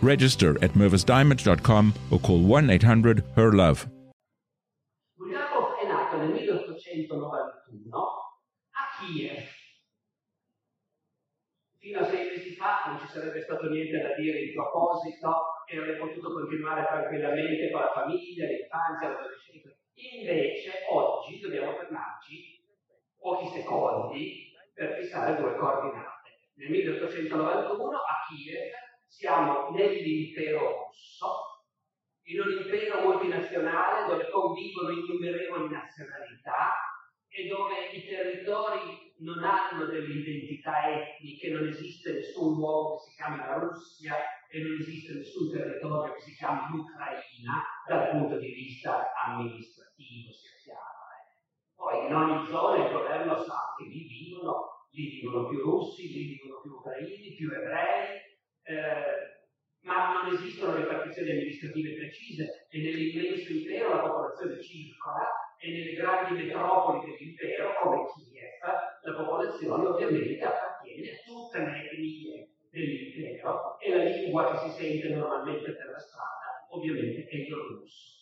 Register at mervisdiamond.com or call 1 800 HER LOVE. Bulgakov è nato nel 1891 a Kiev. Fino a sei mesi fa non ci sarebbe stato niente da dire in proposito e avrei potuto continuare tranquillamente con la famiglia, l'infanzia, l'adolescenza. Invece oggi dobbiamo fermarci pochi secondi per fissare due coordinate. Nel 1891 a Kiev siamo nell'impero russo, in un impero multinazionale dove convivono innumerevoli nazionalità e dove i territori non hanno delle identità etniche, non esiste nessun luogo che si chiami la Russia e non esiste nessun territorio che si chiami l'Ucraina dal punto di vista amministrativo, sia chiaro. Eh. Poi in ogni zona il governo sa che lì vivono, lì vivono più russi, lì vivono più ucraini, più ebrei, eh, ma non esistono ripartizioni amministrative precise e nell'immenso impero la popolazione circola e nelle grandi metropoli dell'impero come Kiev la popolazione ovviamente appartiene a tutte le etnie dell'impero e la lingua che si sente normalmente per la strada ovviamente è il russo.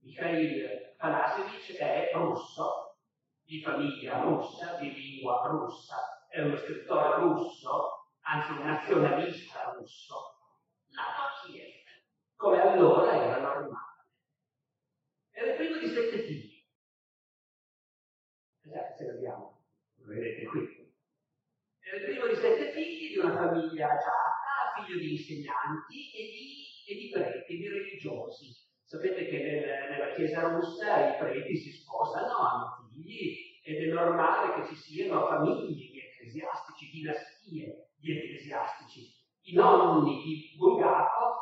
Mikhail Panasevich è russo, di famiglia russa, di lingua russa, è uno scrittore russo anzi nazionalista russo, nato a Kiev, come allora era normale. Era il primo di sette figli. Esatto, ce l'abbiamo, lo vedete qui. Era il primo di sette figli di una famiglia agiata, figlio di insegnanti e di, e di preti, di religiosi. Sapete che nel, nella Chiesa russa i preti si sposano, hanno figli ed è normale che ci siano famiglie di ecclesiastici, dinastie gli ecclesiastici. I nonni di Bulgakov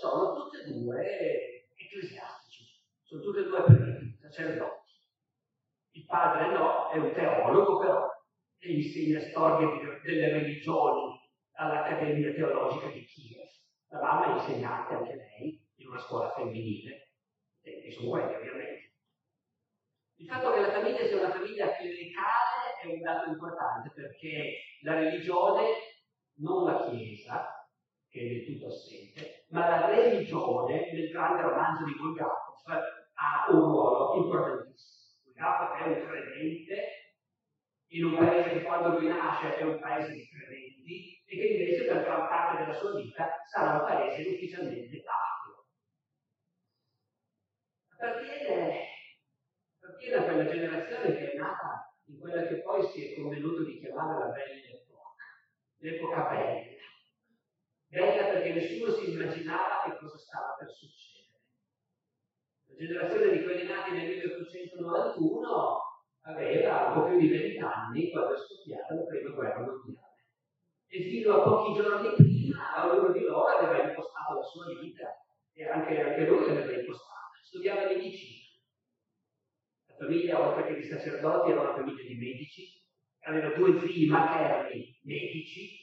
sono tutti e due ecclesiastici, sono tutti e due preti, sacerdoti. Il padre no, è un teologo però, e insegna storie delle religioni all'Accademia Teologica di Kiev. La mamma è insegnante anche lei, in una scuola femminile, e sono quelli ovviamente. Il fatto che la famiglia sia una famiglia clericale è un dato importante perché la religione non la Chiesa, che è del tutto assente, ma la religione nel grande romanzo di Bulgakov ha un ruolo importantissimo. Bulgakov è un credente in un paese che quando lui nasce è un paese di credenti e che invece per gran parte della sua vita sarà un paese ufficialmente ateo. Appartiene, appartiene a quella generazione che è nata in quella che poi si è convenuto di chiamare la bella l'epoca bella. Bella perché nessuno si immaginava che cosa stava per succedere. La generazione di quelli nati nel 1891 aveva un più di 20 anni quando è scoppiata la prima guerra mondiale. E fino a pochi giorni prima uno di loro aveva impostato la sua vita e anche, anche lui l'aveva impostata. Studiava medicina. La famiglia, oltre che di sacerdoti, era una famiglia di medici. Aveva due figli materni medici,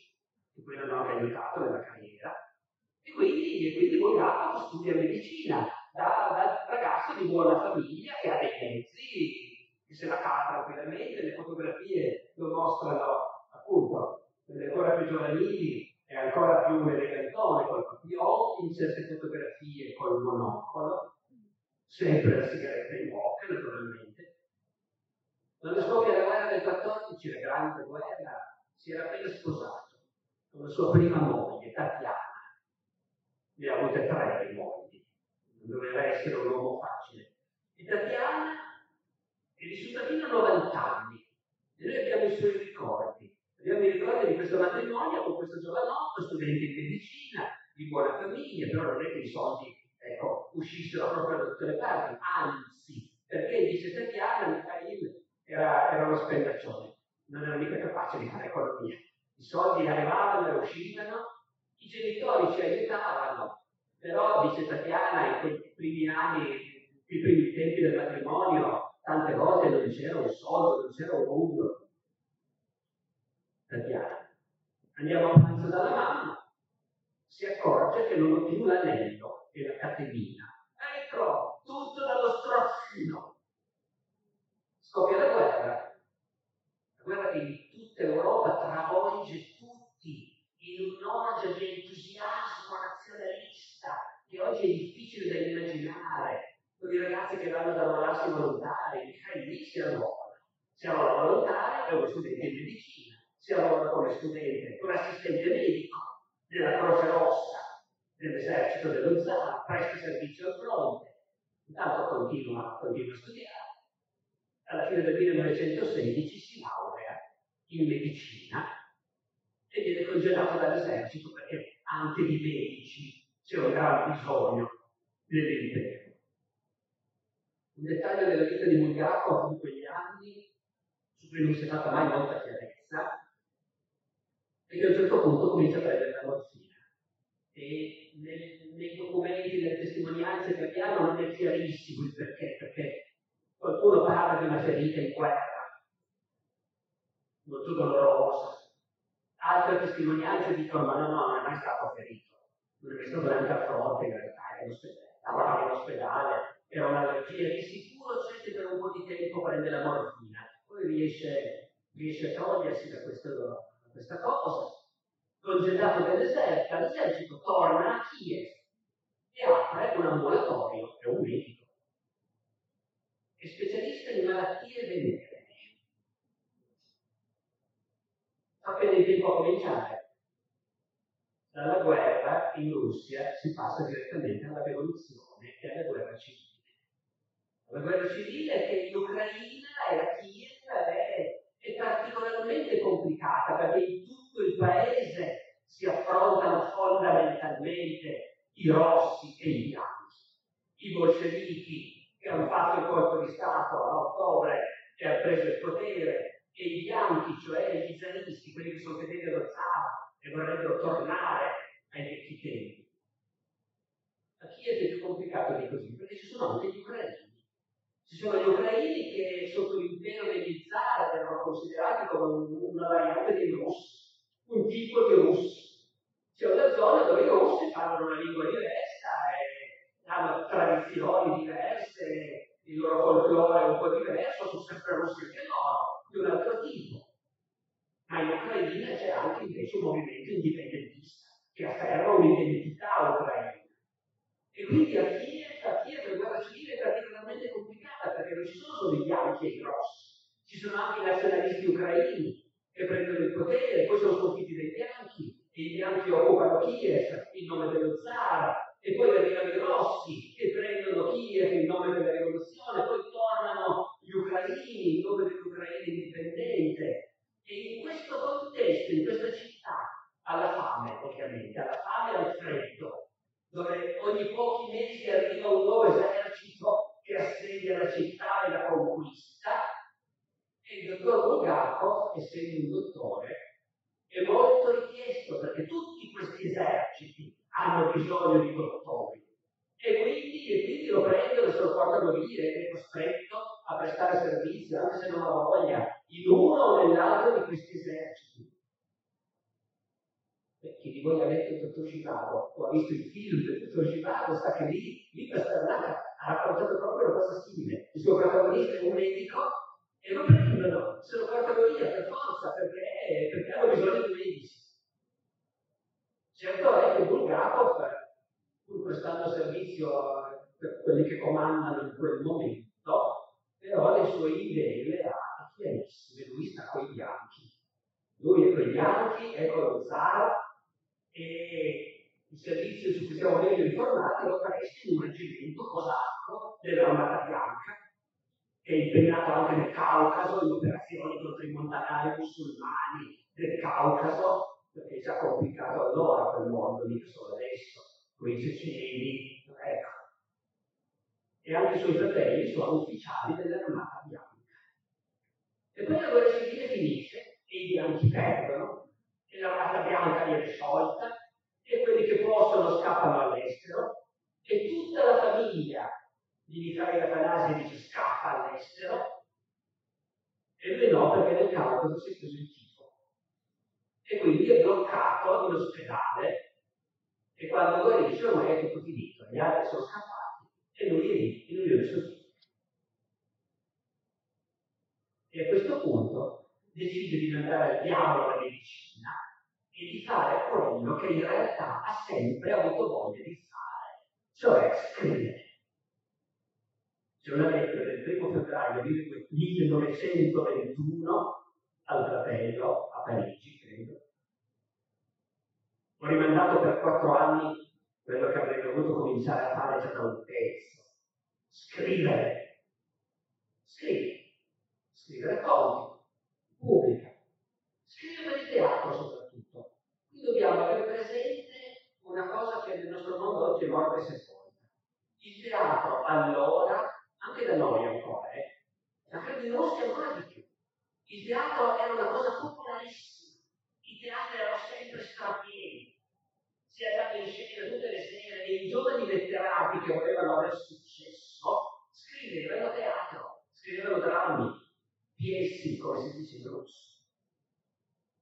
che poi l'hanno anche aiutato nella carriera. E quindi, e quindi Bulgakov studia medicina da, da, ragazzo di buona famiglia che ha dei mezzi, che se la cava tranquillamente, le fotografie lo mostrano appunto nelle ancora più giovanili e ancora più elegantone col papillon, in certe fotografie col monocolo, sempre la sigaretta in bocca naturalmente. Quando scoppia la guerra del 14, la grande guerra, si era appena sposato con la sua prima moglie, Tatiana. Ne ha avute tre di mogli, non doveva essere un uomo facile. E Tatiana è vissuta fino a 90 anni e noi abbiamo i suoi ricordi. Abbiamo i ricordi di questo matrimonio con questo giovanotto, studente in medicina, di buona famiglia, però non è che i soldi ecco, uscissero proprio da tutte le parti, anzi, perché dice Tatiana, Mikhail era, era uno spendaccione, non era mica capace di fare economia. I soldi arrivavano e uscivano, i genitori ci aiutavano, però, dice Tatiana, in quei primi anni, i primi tempi del matrimonio, tante volte non c'era un soldo, non c'era un rublo. Tatiana, andiamo a pranzo dalla mamma, si accorge che non ho più l'anello e la catenina. Ecco, tutto dallo strozzino. Scoppia la guerra. La guerra che in tutta Europa travolge tutti in un'orgia di entusiasmo nazionalista che oggi è difficile da immaginare. Con i ragazzi che vanno ad arruolarsi volontari, lì si arruolano. Si arruola volontario è uno studente in medicina, si arruola come studente, come assistente medico della Croce Rossa, dell'esercito dello zar, presta servizio al fronte. Intanto continua, continua a studiare. Alla fine del 1916 si laurea in medicina e viene congelato dall'esercito perché anche di medici c'è un gran bisogno nell'impero. Un dettaglio della vita di Bulgakov in quegli anni, su cui non si è fatta mai molta chiarezza, è che a un certo punto comincia a prendere la morfina. E nel, nei documenti, nelle testimonianze che abbiamo non è chiarissimo il perché, perché qualcuno parla di una ferita in guerra, molto dolorosa. Altre testimonianze dicono ma no, no, non è mai stato ferito, non è mai stato neanche a fronte in realtà, è in ospedale, lavorava in ospedale, era un'allergia, di sicuro c'è che per un po' di tempo prende la morfina, poi riesce, riesce a togliersi da questo questa cosa, congedato dall'esercito, l'esercito torna a Kiev e apre un ambulatorio, è un medico, è specialista in malattie venere. Appena il tempo a cominciare. Dalla guerra in Russia si passa direttamente alla rivoluzione e alla guerra civile. La guerra civile che in Ucraina e a Kiev è è particolarmente complicata perché in tutto il paese si affrontano fondamentalmente i rossi e i bianchi. I bolscevichi che hanno fatto il colpo di Stato a ottobre e hanno preso il potere e i bianchi, cioè gli zaristi, quelli che sono fedeli allo zar e vorrebbero tornare ai vecchi tempi. A Kiev è più complicato di così perché ci sono anche gli ucraini ci sono gli ucraini che sotto l'impero degli zar erano considerati come una variante dei russi, un tipo di russi. C'è una zona dove i russi parlano una lingua diversa e hanno tradizioni diverse, il loro folklore è un po' diverso, sono sempre russi anche loro, di un altro tipo. Ma in Ucraina c'è anche invece un movimento indipendentista che afferma un'identità ucraina. E quindi a Kiev, a Kiev la guerra civile è particolarmente complicata perché non ci sono solo i bianchi e i grossi, ci sono anche i nazionalisti ucraini che prendono il potere, poi sono sconfitti dai bianchi, e i bianchi occupano Kiev in nome dello zar, e poi arrivano i rossi che prendono Kiev in nome della rivoluzione, poi tornano gli ucraini in nome dell'Ucraina indipendente. E in questo contesto, in questa città, alla fame, ovviamente, alla fame e al freddo, dove ogni pochi mesi arriva un nuovo esercito che assedia la città e la conquista, e il dottor Bulgakov, essendo un dottore, è molto richiesto perché tutti questi eserciti hanno bisogno di dottori. E quindi, e quindi lo prendono e se lo portano via è costretto a prestare servizio, anche se non ha voglia, in uno o nell'altro di questi eserciti chi di voi ha letto il dottor Givago o ha visto il film del dottor Givago sa che lì, lì Pasternak ha raccontato proprio una cosa simile. Il suo protagonista è un medico e lo prendono, se lo portano via per forza perché, perché hanno bisogno di medici. Certo è che Bulgakov, pur prestando servizio per quelli che comandano in quel momento, però le sue idee le ha Lui sta con i bianchi. Lui è con i bianchi, è con lo zar, e il servizio su cui siamo meglio informati, lo faresti in un reggimento cosacco dell'Armata Bianca, che è impegnato anche nel Caucaso in operazioni contro i montanari musulmani del Caucaso, perché ci ha complicato allora quel mondo, mica solo adesso, con i ceceni, ecco. E anche i suoi fratelli sono ufficiali dell'Armata Bianca. E poi la guerra civile finisce e i bianchi perdono, e l'Armata Bianca viene sciolta, e quelli che possono scappano all'estero, e tutta la famiglia di Michael Atanasi dice scappa all'estero, e lui no perché nel Caucaso si è preso il tifo. E quindi è bloccato in ospedale, e quando guarisce ormai è tutto finito, gli altri sono scappati, e lui è lì, in unione sul E a questo punto decide di mandare al diavolo la medicina e di fare quello che in realtà ha sempre avuto voglia di fare, cioè scrivere. C'è una lettera del primo febbraio 1921 al fratello a Parigi, credo. Ho rimandato per quattro anni quello che avrei dovuto cominciare a fare già da un pezzo. Scrivere. Scrivere. Scrivere conti. Pubblica. Scrivere teatro soprattutto. Qui dobbiamo avere presente una cosa che nel nostro mondo oggi è morta e sepolta. Il teatro allora anche da noi ancora, eh? ma credo in Russia ancora di più. Il teatro era una cosa popolarissima, i teatri erano sempre strapieni, si andava in scena tutte le sere e i giovani letterati che volevano avere successo scrivevano teatro, scrivevano drammi, piessi, come si dice in russo.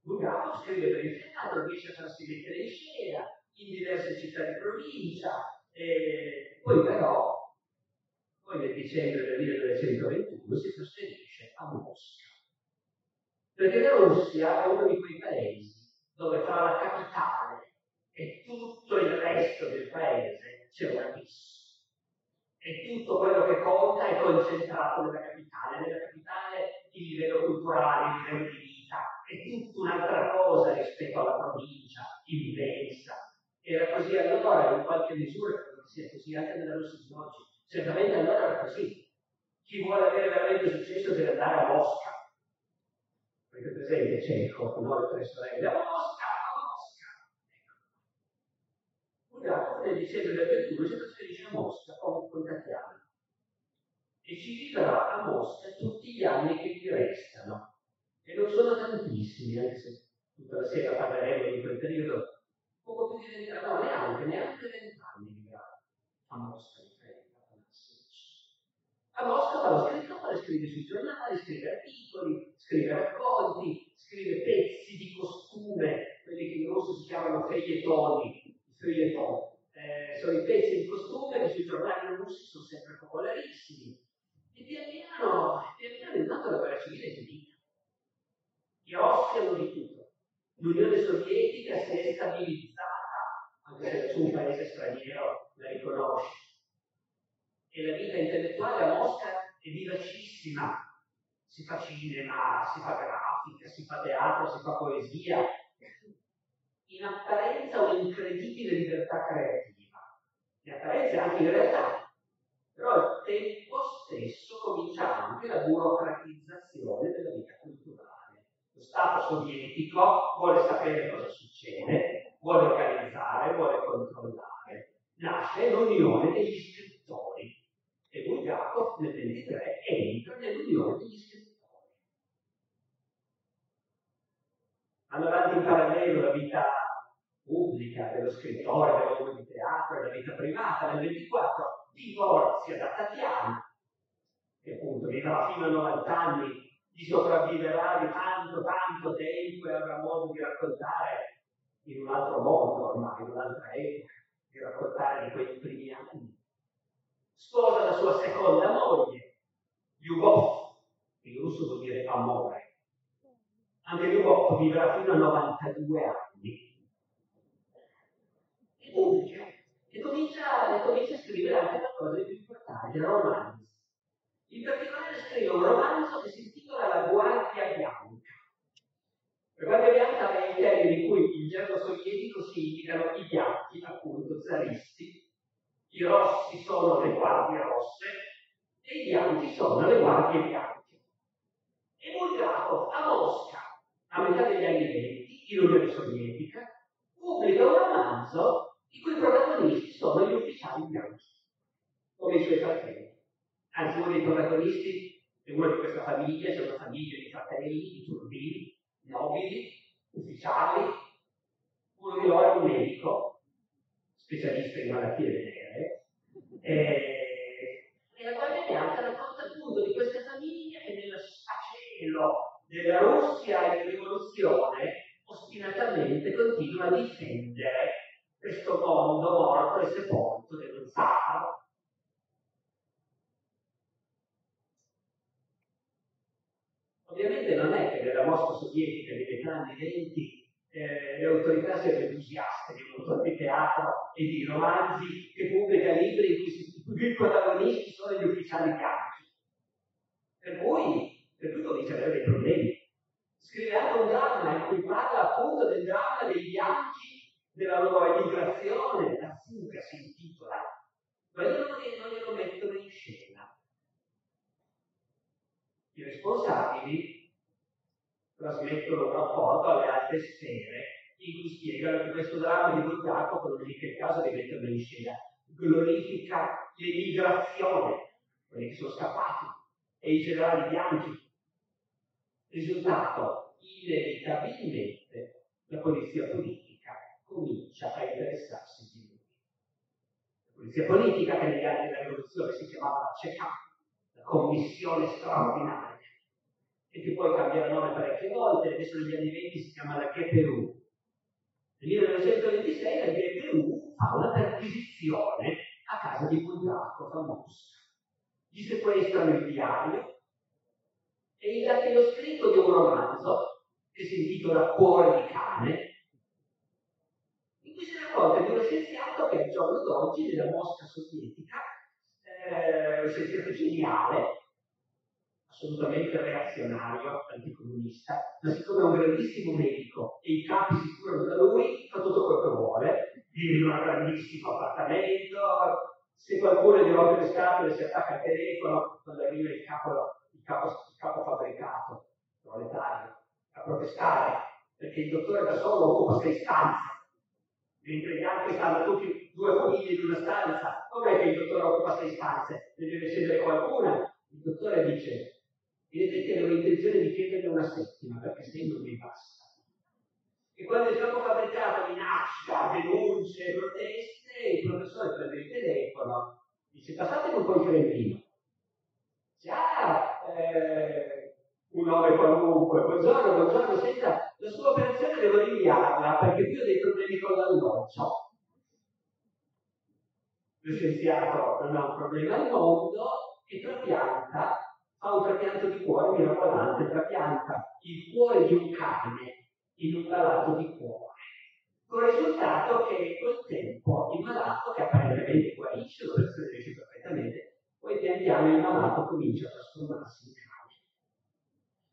Bulgaro scrive per il teatro, riesce a farsi mettere in scena in diverse città di provincia, e poi però poi nel dicembre del 1921 si trasferisce a Mosca. Perché la Russia è uno di quei paesi dove tra la capitale e tutto il resto del paese c'è un abisso. E tutto quello che conta è concentrato nella capitale. Nella capitale il livello culturale, il livello di vita è tutta un'altra cosa rispetto alla provincia, immensa. Era così allora, in qualche misura, credo sia così anche nella di oggi Certamente allora era così. Chi vuole avere veramente successo deve andare a Mosca. Avete presente Cecco, no? Le tre sorelle. A Mosca, a Mosca. Ecco. Un altro nel dicembre del 21 si trasferisce a Mosca con, con Tatiana e ci vivrà a Mosca tutti gli anni che gli restano. E non sono tantissimi, anche se tutta la sera parleremo di quel periodo, poco più di vent'anni, no, neanche, neanche vent'anni vivrà a Mosca. A Mosca fa lo scrittore, scrive sui giornali, scrive articoli, scrive racconti, scrive pezzi di costume, quelli che in russo si chiamano feuilletoni, feuilleton. Eh, sono i pezzi di costume che sui giornali russi sono sempre popolarissimi. E pian piano, pian piano intanto la guerra civile è finita. Gli oschiano di tutto. L'Unione Sovietica si è stabilizzata, anche se nessun paese straniero la riconosce e la vita intellettuale a Mosca è vivacissima. Si fa cinema, si fa grafica, si fa teatro, si fa poesia. In apparenza un'incredibile libertà creativa. In apparenza anche in realtà. Però al tempo stesso comincia anche la burocratizzazione della vita culturale. Lo Stato sovietico vuole sapere cosa succede, vuole organizzare, vuole controllare. Nasce l'unione degli scrittori e Bulgakov nel 23 entra nell'unione degli scrittori. Hanno avanti in parallelo la vita pubblica dello scrittore, dell'uomo di teatro e la vita privata. Nel 24 divorzia da Tatiana, che appunto vivrà fino a 90 anni, gli sopravviverà di tanto, tanto tempo e avrà modo di raccontare in un altro mondo ormai, in un'altra epoca, di raccontare di quei primi anni sposa la sua seconda moglie, Lyubov, in russo vuol dire amore. Anche Lyubov vivrà fino a 92 anni. E pubblica. E comincia, e comincia a scrivere anche qualcosa di più importante, romanzi. In particolare scrive un romanzo che si intitola La Guardia Bianca. guardia bianca è il termine in cui in gergo sovietico si indicano i bianchi, appunto, zaristi, i rossi sono le guardie rosse e i bianchi sono le guardie bianche. E Bulgakov a Mosca, a metà degli anni 20, in Unione Sovietica, pubblica un romanzo i cui protagonisti sono gli ufficiali bianchi, come i suoi fratelli. Anzi, uno dei protagonisti è uno di questa famiglia, c'è una famiglia di fratelli, di turbini, nobili, ufficiali, uno di loro è un medico, specialista in malattie venere, e, e la Guardia Bianca racconta appunto di queste famiglie che nel sacelo della Russia in rivoluzione ostinatamente continua a difendere questo mondo morto e sepolto dello zar. Ovviamente non è che nella Mosca sovietica metà anni 20 eh, le autorità siano entusiaste di un autore di teatro e di romanzi che pubblica libri in cui, si, in i protagonisti sono gli ufficiali bianchi. Per cui, per cui comincia ad avere dei problemi. Scrive anche un dramma in cui parla appunto del dramma dei bianchi, della loro emigrazione, la fuga si intitola, ma io non, non glielo mettono in scena. I responsabili trasmettono un rapporto alle alte sfere in cui spiegano che questo dramma di Bulgakov non è il caso di metterlo in scena, glorifica l'emigrazione, quelli che sono scappati, e i generali bianchi. Risultato, inevitabilmente la polizia politica comincia a interessarsi di lui. La polizia politica che negli anni della rivoluzione si chiamava la CECA, la commissione straordinaria, e che poi cambierà nome parecchie volte, adesso negli anni 20 si chiama la GPU. Nel 1926 la GPU fa una perquisizione a casa di Bulgakov a Mosca. Gli sequestrano il diario e lo scritto di un romanzo che si intitola Cuore di cane, racconta di uno scienziato che al giorno d'oggi nella Mosca sovietica, eh, un scienziato geniale, assolutamente reazionario, anticomunista, ma siccome è un grandissimo medico e i capi si curano da lui, fa tutto quello che vuole, vive in un grandissimo appartamento, se qualcuno gli rompe le scatole si attacca al telefono quando arriva il capo, il capo, il capo fabbricato, proletario, a protestare, perché il dottore da solo occupa sei stanze, mentre gli altri stanno tutti due famiglie in una stanza, com'è che il dottore occupa sei stanze? Ne deve scendere qualcuna? Il dottore dice, in effetti avevo intenzione di chiederne una settima, perché sei non mi basta. E quando il capo fabbricato minaccia, denunce, proteste, il professore prende il telefono, dice passatemi un po' il cremino. Eh, un nome qualunque, buongiorno, buongiorno, senta, la sua operazione devo rinviarla perché qui ho dei problemi con l'alloggio. Lo scienziato non ha un problema al mondo e trapianta fa un trapianto di cuore mirabolante, trapianta il cuore di un cane in un malato di cuore. Con il risultato che col tempo il malato, che apparentemente guarisce, l'operazione riesce perfettamente, poi pian piano il malato comincia a trasformarsi in cane.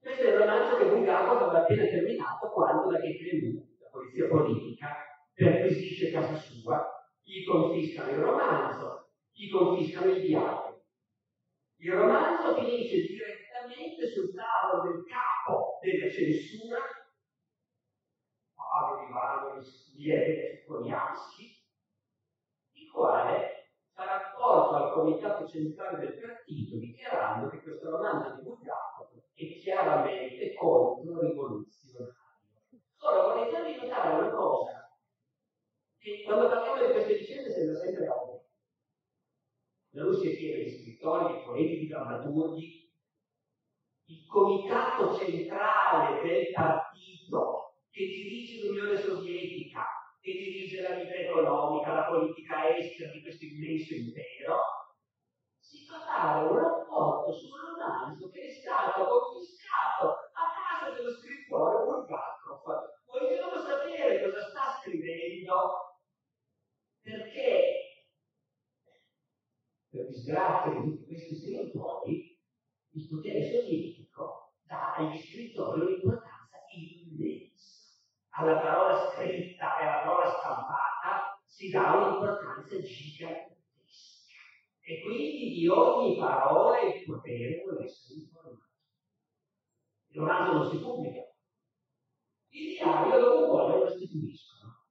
Questo è il romanzo che Bulgakov aveva appena terminato quando la GPU, la polizia politica, perquisisce casa sua, gli confiscano il romanzo, gli confiscano il diario. Il romanzo finisce direttamente sul tavolo del capo della censura, Paolo Ivano Lieve Koniansky, il quale fa rapporto al comitato centrale del partito dichiarando che questo romanzo di Bulgakov è chiaramente contro-rivoluzionario. Ora vorrei farvi notare una cosa, che quando parliamo di queste vicende sembra sempre ovvio. La Russia è piena di scrittori, di poeti, di drammaturghi. Il comitato centrale del partito che dirige l'Unione Sovietica, che dirige la vita economica, la politica estera di questo immenso impero, fare un rapporto su un romanzo che è stato confiscato a casa dello scrittore Bulgakov. Vogliamo sapere cosa sta scrivendo, perché per disgrazia di tutti questi scrittori il potere sovietico dà agli scrittori un'importanza immensa. Alla parola scritta e alla parola stampata si dà un'importanza gigantesca e quindi di ogni parola il potere deve essere informato. Il romanzo non si pubblica. Il diario dopo vuole lo restituiscono.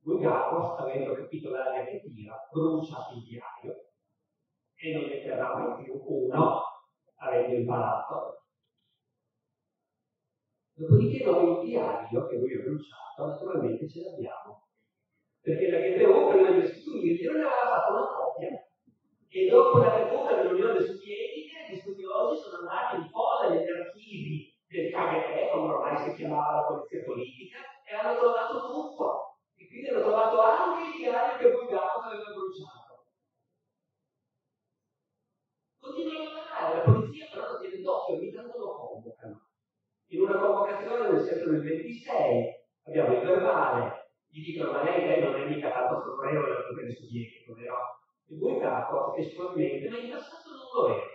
Bulgakov, avendo capito l'aria che tira, brucia il diario e non ne terrà mai più uno, avendo imparato. Dopodiché noi il diario che lui ha bruciato, naturalmente ce l'abbiamo, perché la GPO prima di restituirgli non ne aveva fatto una copia e dopo la caduta dell'Unione Sovietica, gli studiosi sono andati in folla negli archivi del KGB, come ormai si chiamava la polizia politica, e hanno trovato tutto. E quindi hanno trovato anche il diario che Bulgakov aveva bruciato. Continuano a lavorare, la polizia però lo tiene d'occhio, ogni tanto lo convocano. In una convocazione nel secolo del 26 abbiamo il verbale, gli dicono ma lei, lei non è mica tanto favorevole al potere sovietico, vero? E Bulgakov testualmente, ma in passato non lo ero.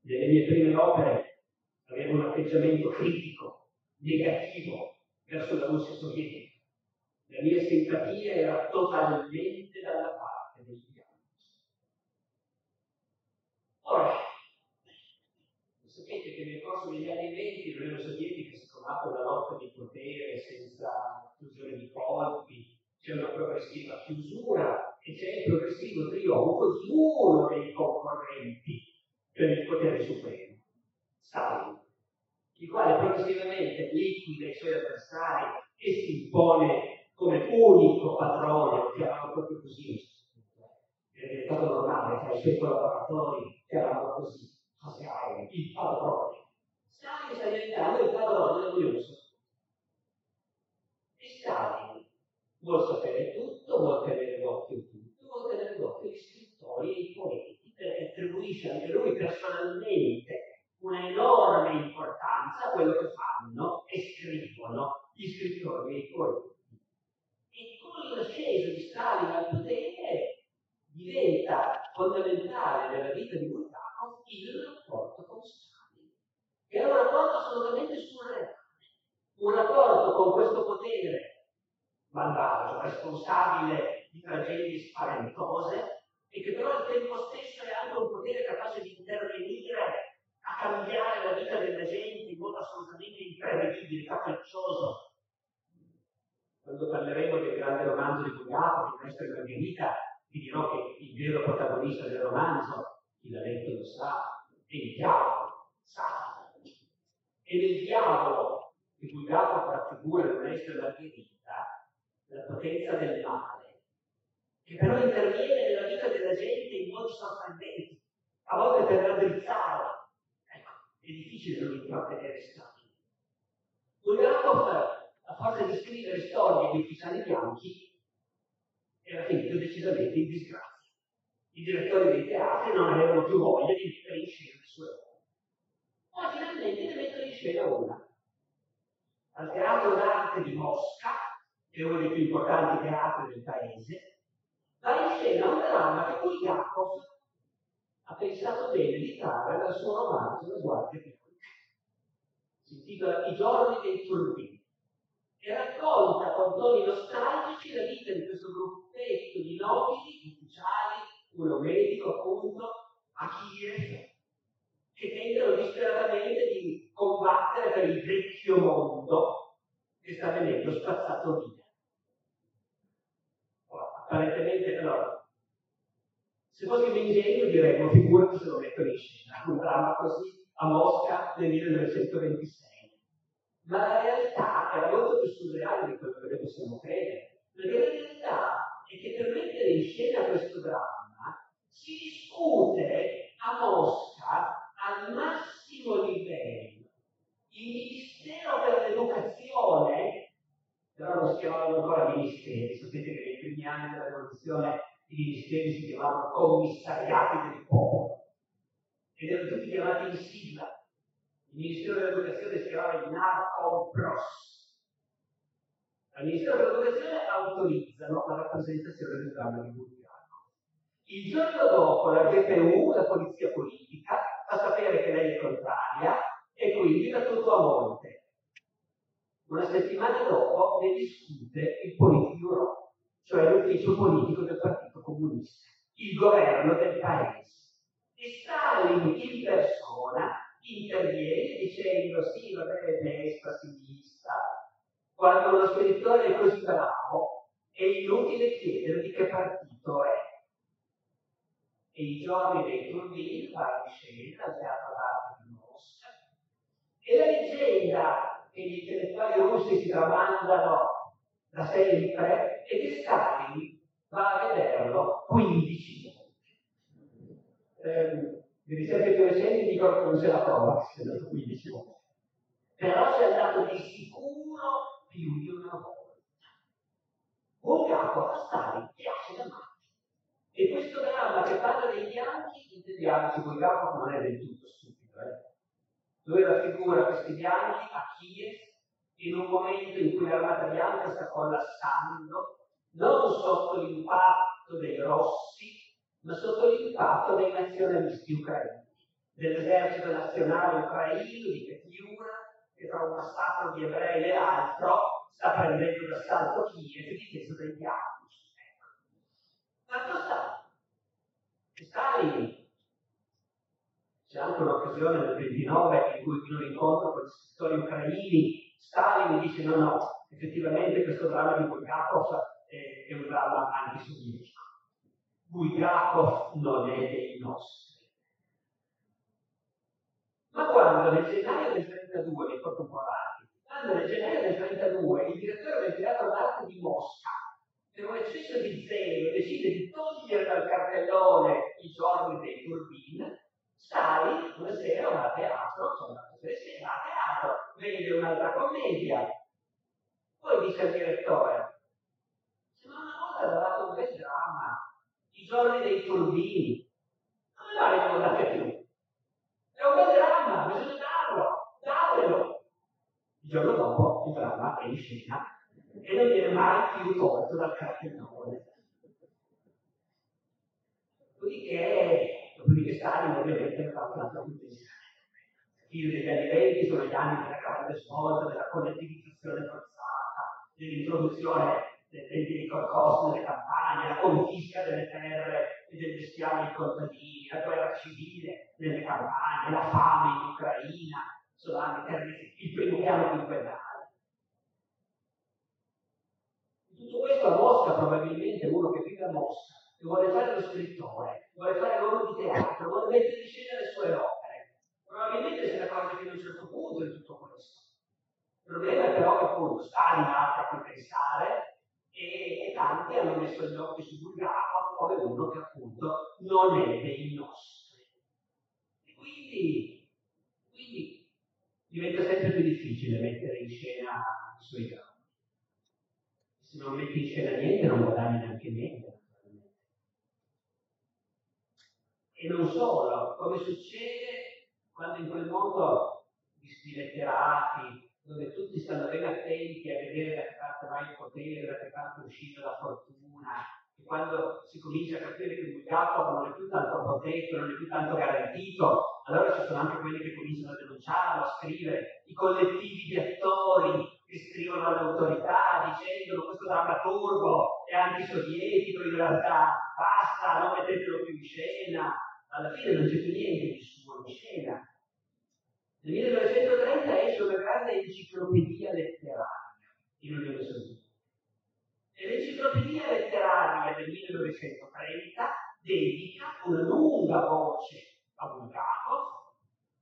Nelle mie prime opere aveva un atteggiamento critico, negativo verso la Russia sovietica. La mia simpatia era totalmente dalla parte degli bianchi. Ora, sapete che nel corso degli anni 20 l'Unione Sovietica si è trovata una lotta di potere senza fusione di colpi, c'è una progressiva chiusura e c'è il progressivo trionfo di uno dei concorrenti per il potere supremo, Stalin il quale progressivamente liquida i suoi avversari e si impone come unico padrone, lo chiamano proprio così, è diventato normale tra i suoi collaboratori chiamavano così, Hasgai, il padrone. Stalin sta diventando il padrone dell'Unione Sovietica. E Stalin vuol sapere tutto, vuol tenere d'occhio tutto, vuol tenere d'occhio e i poeti, perché attribuisce anche lui personalmente una enorme importanza a quello che fanno e scrivono gli scrittori e i poeti. E con l'ascesa di Stalin al potere diventa fondamentale nella vita di Bulgakov il rapporto con Stalin, che è un rapporto assolutamente surreale, un rapporto con questo potere malvagio, responsabile di tragedie spaventose, e che però al tempo stesso è anche un potere capace di intervenire a cambiare la vita della gente in modo assolutamente imprevedibile, capriccioso. Quando parleremo del grande romanzo di Bulgakov, il maestro della Margherita, vi dirò che il vero protagonista del romanzo, chi l'ha letto lo sa, è il diavolo, Satana. E nel diavolo che Bulgakov raffigura il maestro della Margherita, la potenza del male, che però interviene nella vita della gente in modi sorprendenti, a volte per raddrizzarla, è difficile non intrattenere Stalin. Bulgakov, a forza di scrivere storie di ufficiali bianchi, era finito decisamente in disgrazia. I direttori dei teatri non avevano più voglia di mettere in scena le sue opere. Ma finalmente ne mettono in scena una. Al Teatro d'Arte di Mosca, che è uno dei più importanti teatri del paese, va in scena un dramma che Bulgakov ha pensato bene di trarre dal suo romanzo La Guardia Bianca. Si intitola I giorni dei turbini e racconta con toni nostalgici la vita di questo gruppetto di nobili, ufficiali, uno medico appunto, a Kiev, che tentano disperatamente di combattere per il vecchio mondo che sta venendo spazzato via. apparentemente allora se fossimo ingenui diremmo, figurati se lo mettono in scena, un dramma così a Mosca nel 1926. Ma la realtà era molto più surreale di quello che possiamo credere. Perché la realtà è che per mettere in scena questo dramma si discute a Mosca al massimo livello. Il Ministero per l'Educazione, però non si chiamavano ancora ministeri, sapete che nei primi anni della rivoluzione i ministeri si chiamavano commissariati del popolo ed erano tutti chiamati in sigla. Il Ministero dell'Educazione si chiamava il NARCOMPROS. Al Ministero dell'Educazione autorizzano la rappresentazione del dramma di Bulgaro. Il giorno dopo la GPU, la polizia politica, fa sapere che lei è contraria e quindi da tutto a monte. Una settimana dopo ne discute il Politburo cioè l'ufficio politico del Partito Comunista, il governo del paese. E Stalin in persona interviene dicendo sì, va bene, destra, sinistra. Quando lo scrittore è così bravo, è inutile chiedere di che partito è. E i giorni dei turbini va in scena teatro d'arte di Mosca. E la leggenda che gli intellettuali russi si tramandano da sempre è che Stalin va a vederlo 15 volte. Eh, le ricerche più recenti dicono che non se la prova, che sia andato 15 volte. Però è andato di sicuro più di una volta. Bulgakov a Stalin piace da matti. E questo dramma che parla dei bianchi, intendiamoci, Bulgakov non è del tutto stupido. Eh? Lui raffigura questi bianchi a Kiev in un momento in cui l'armata bianca sta collassando, non sotto l'impatto dei rossi, ma sotto l'impatto dei nazionalisti ucraini, dell'esercito nazionale ucraino di Petiura, che tra un massacro di ebrei e altro sta prendendo d'assalto Kiev difeso dai bianchi. Ecco. Tanto sta. Stalin c'è anche un'occasione nel 29 in cui in un incontro con gli scrittori ucraini Stalin dice no no, effettivamente questo dramma di Bulgakov è, è un dramma antisovietico. Bulgakov non è dei nostri. Ma quando nel gennaio del 32, mi porto un po' avanti, quando nel gennaio del 32 il direttore del teatro d'arte di Mosca, per un eccesso di zelo, decide di togliere dal cartellone i giorni dei turbin, Stalin una sera va a teatro, sono andato sere, va a teatro, vede un'altra commedia, poi dice al direttore, ma una volta ha dato un bel dramma, i giorni dei turbini. Come mai non date più? È un bel dramma, bisogna darlo, datelo. Il giorno dopo il dramma è in scena e non viene mai più tolto dal cartellone. Dopodiché, dopodiché Stalin ovviamente fa un'altra pubblicità. I degli anni 20 sono gli anni della grande svolta, della collettivizzazione forzata, dell'introduzione dei costi delle campagne, la confisca delle terre e del bestiame dei contadini, la guerra civile nelle campagne, la fame in Ucraina, sono anni terribili, il primo piano quinquennale. Tutto questo a Mosca probabilmente uno che vive a Mosca, che vuole fare lo scrittore, vuole fare l'uomo di teatro, vuole mettere in scena le sue opere, probabilmente se ne accorge fino a un certo punto di tutto questo. Il problema è però che appunto Stalin ha cui pensare, e, e tanti hanno messo gli occhi su Bulgakov come uno che appunto non è dei nostri. E quindi, quindi diventa sempre più difficile mettere in scena i suoi drammi. Se non metti in scena niente non guadagni neanche niente. E non solo, come succede quando in quel mondo di letterati, dove tutti stanno ben attenti a vedere da che parte va il potere, da che parte uscita la fortuna, e quando si comincia a capire che il capo non è più tanto protetto, non è più tanto garantito, allora ci sono anche quelli che cominciano a denunciarlo, a scrivere, i collettivi di attori che scrivono all'autorità dicendo questo drammaturgo è antisovietico, in realtà basta, non mettetelo più in scena, alla fine non c'è più niente di suo in scena, nel 1930 esce una grande enciclopedia letteraria in Unione Sovietica. E l'enciclopedia letteraria del 1930 dedica una lunga voce a Bulgakov,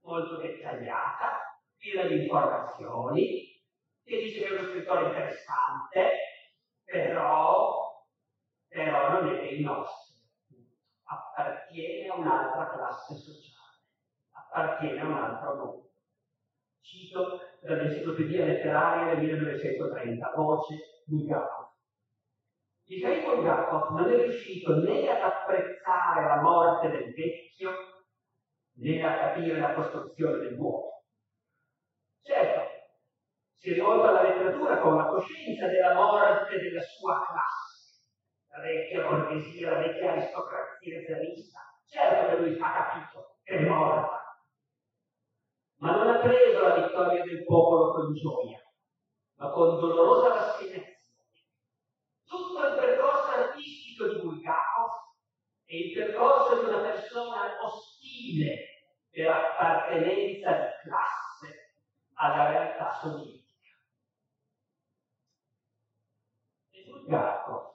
molto dettagliata, piena di informazioni, che dice che è uno scrittore interessante, però, però non è dei nostri, appartiene a un'altra classe sociale, appartiene a un altro mondo. Cito dall'enciclopedia letteraria del 1930, voce Bulgakov. Mikhail Bulgakov non è riuscito né ad apprezzare la morte del vecchio né a capire la costruzione del nuovo. Certo, si rivolta alla letteratura con la coscienza della morte della sua classe, la vecchia borghesia, la vecchia aristocrazia zarista. Certo che lui ha capito che è morta, ma non ha preso la vittoria del popolo con gioia, ma con dolorosa rassegnazione. Tutto il percorso artistico di Bulgakov è il percorso di una persona ostile per appartenenza di classe alla realtà sovietica. E Bulgakov,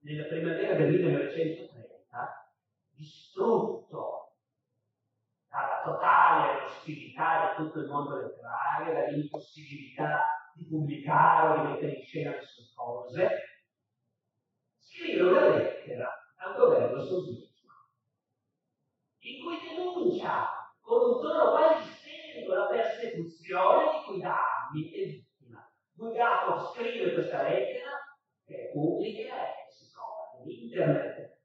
nella primavera del 1930, distrutto dalla totale ostilità di tutto il mondo letterario, dall'impossibilità di pubblicare o di mettere in scena le sue cose, scrive una lettera al governo sovietico in cui denuncia con un tono quasi isterico la persecuzione di cui da anni è vittima. Bulgakov scrive questa lettera, che è pubblica e si trova in internet.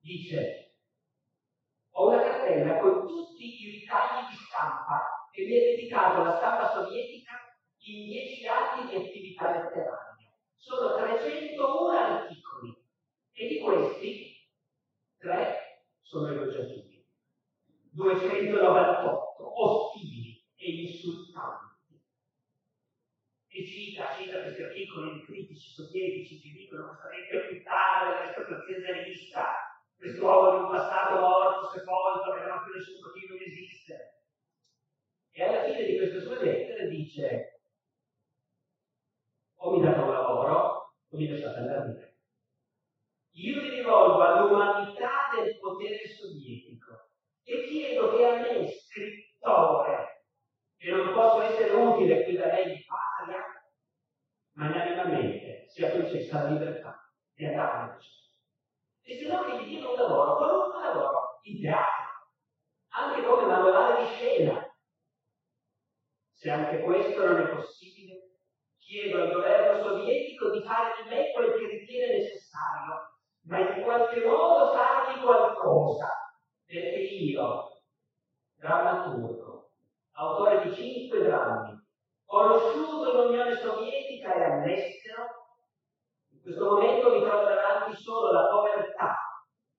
Dice, ho una cartella con tutti i ritagli di stampa che mi è dedicato alla stampa sovietica in dieci anni di attività letteraria. Sono 301 articoli e di questi tre sono elogiativi. 298 ostili e insultanti. E cita, cita questi articoli di critici sovietici che dicono questa vecchia puttana zarista, quest'uomo di un passato morto, sepolto, che non ha più nessun motivo di esistere. E alla fine di queste sue lettere dice o mi date un lavoro o mi lasciate andare via. Io mi rivolgo all'umanità del potere sovietico e chiedo che a me, scrittore, che non posso essere utile qui da lei in patria, magnanimamente sia concessa la libertà di andarmene. E se no che gli diano un lavoro, qualunque lavoro, in teatro, anche come manuale di scena. Se anche questo non è possibile, chiedo al governo sovietico di fare di me quel che ritiene necessario, ma in qualche modo fargli qualcosa perché io, drammaturgo, autore di cinque drammi, conosciuto in Unione Sovietica e all'estero, questo momento mi trovo davanti solo la povertà,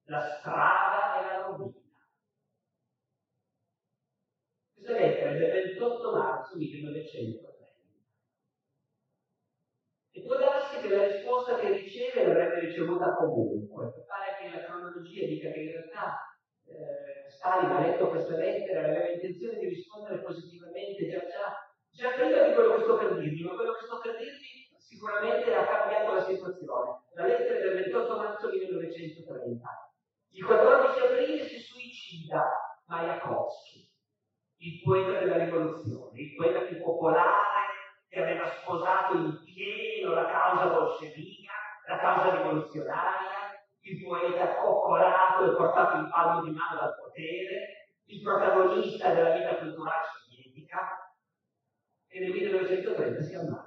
la strada e la rovina. Questa lettera è del 28 marzo 1930. E può darsi che la risposta che riceve l'avrebbe ricevuta comunque. Pare che la cronologia dica che in realtà eh, Stalin ha letto questa lettera e aveva intenzione di rispondere positivamente già, già, già prima di quello che sto per dirvi, ma quello che sto per dirvi sicuramente ha cambiato la situazione. La lettera del 28 marzo 1930. Il 14 aprile si suicida Mayakovsky, il poeta della rivoluzione, il poeta più popolare che aveva sposato in pieno la causa bolscevica, la causa rivoluzionaria, il poeta coccolato e portato in palmo di mano dal potere, il protagonista della vita culturale sovietica, e nel 1930 si ammazza.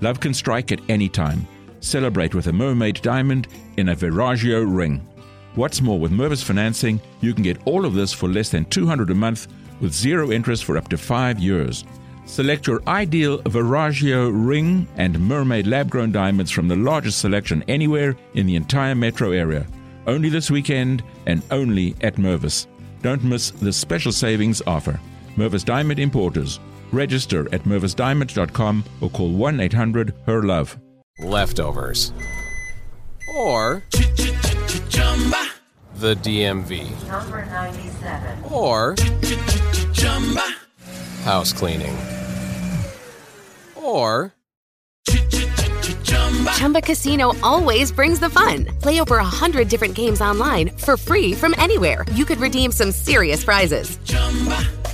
Love can strike at any time. Celebrate with a mermaid diamond in a Viraggio ring. What's more, with Mervis financing, you can get all of this for less than 200 a month with zero interest for up to five years. Select your ideal Viraggio ring and mermaid lab grown diamonds from the largest selection anywhere in the entire metro area. Only this weekend and only at Mervis. Don't miss this special savings offer. Mervis Diamond Importers. Register at mervisdiamond.com or call 1 800 HER LOVE. Leftovers. Or the DMV. Number 97. Or house cleaning. Or Chumba Casino always brings the fun. Play over a hundred different games online for free from anywhere. You could redeem some serious prizes.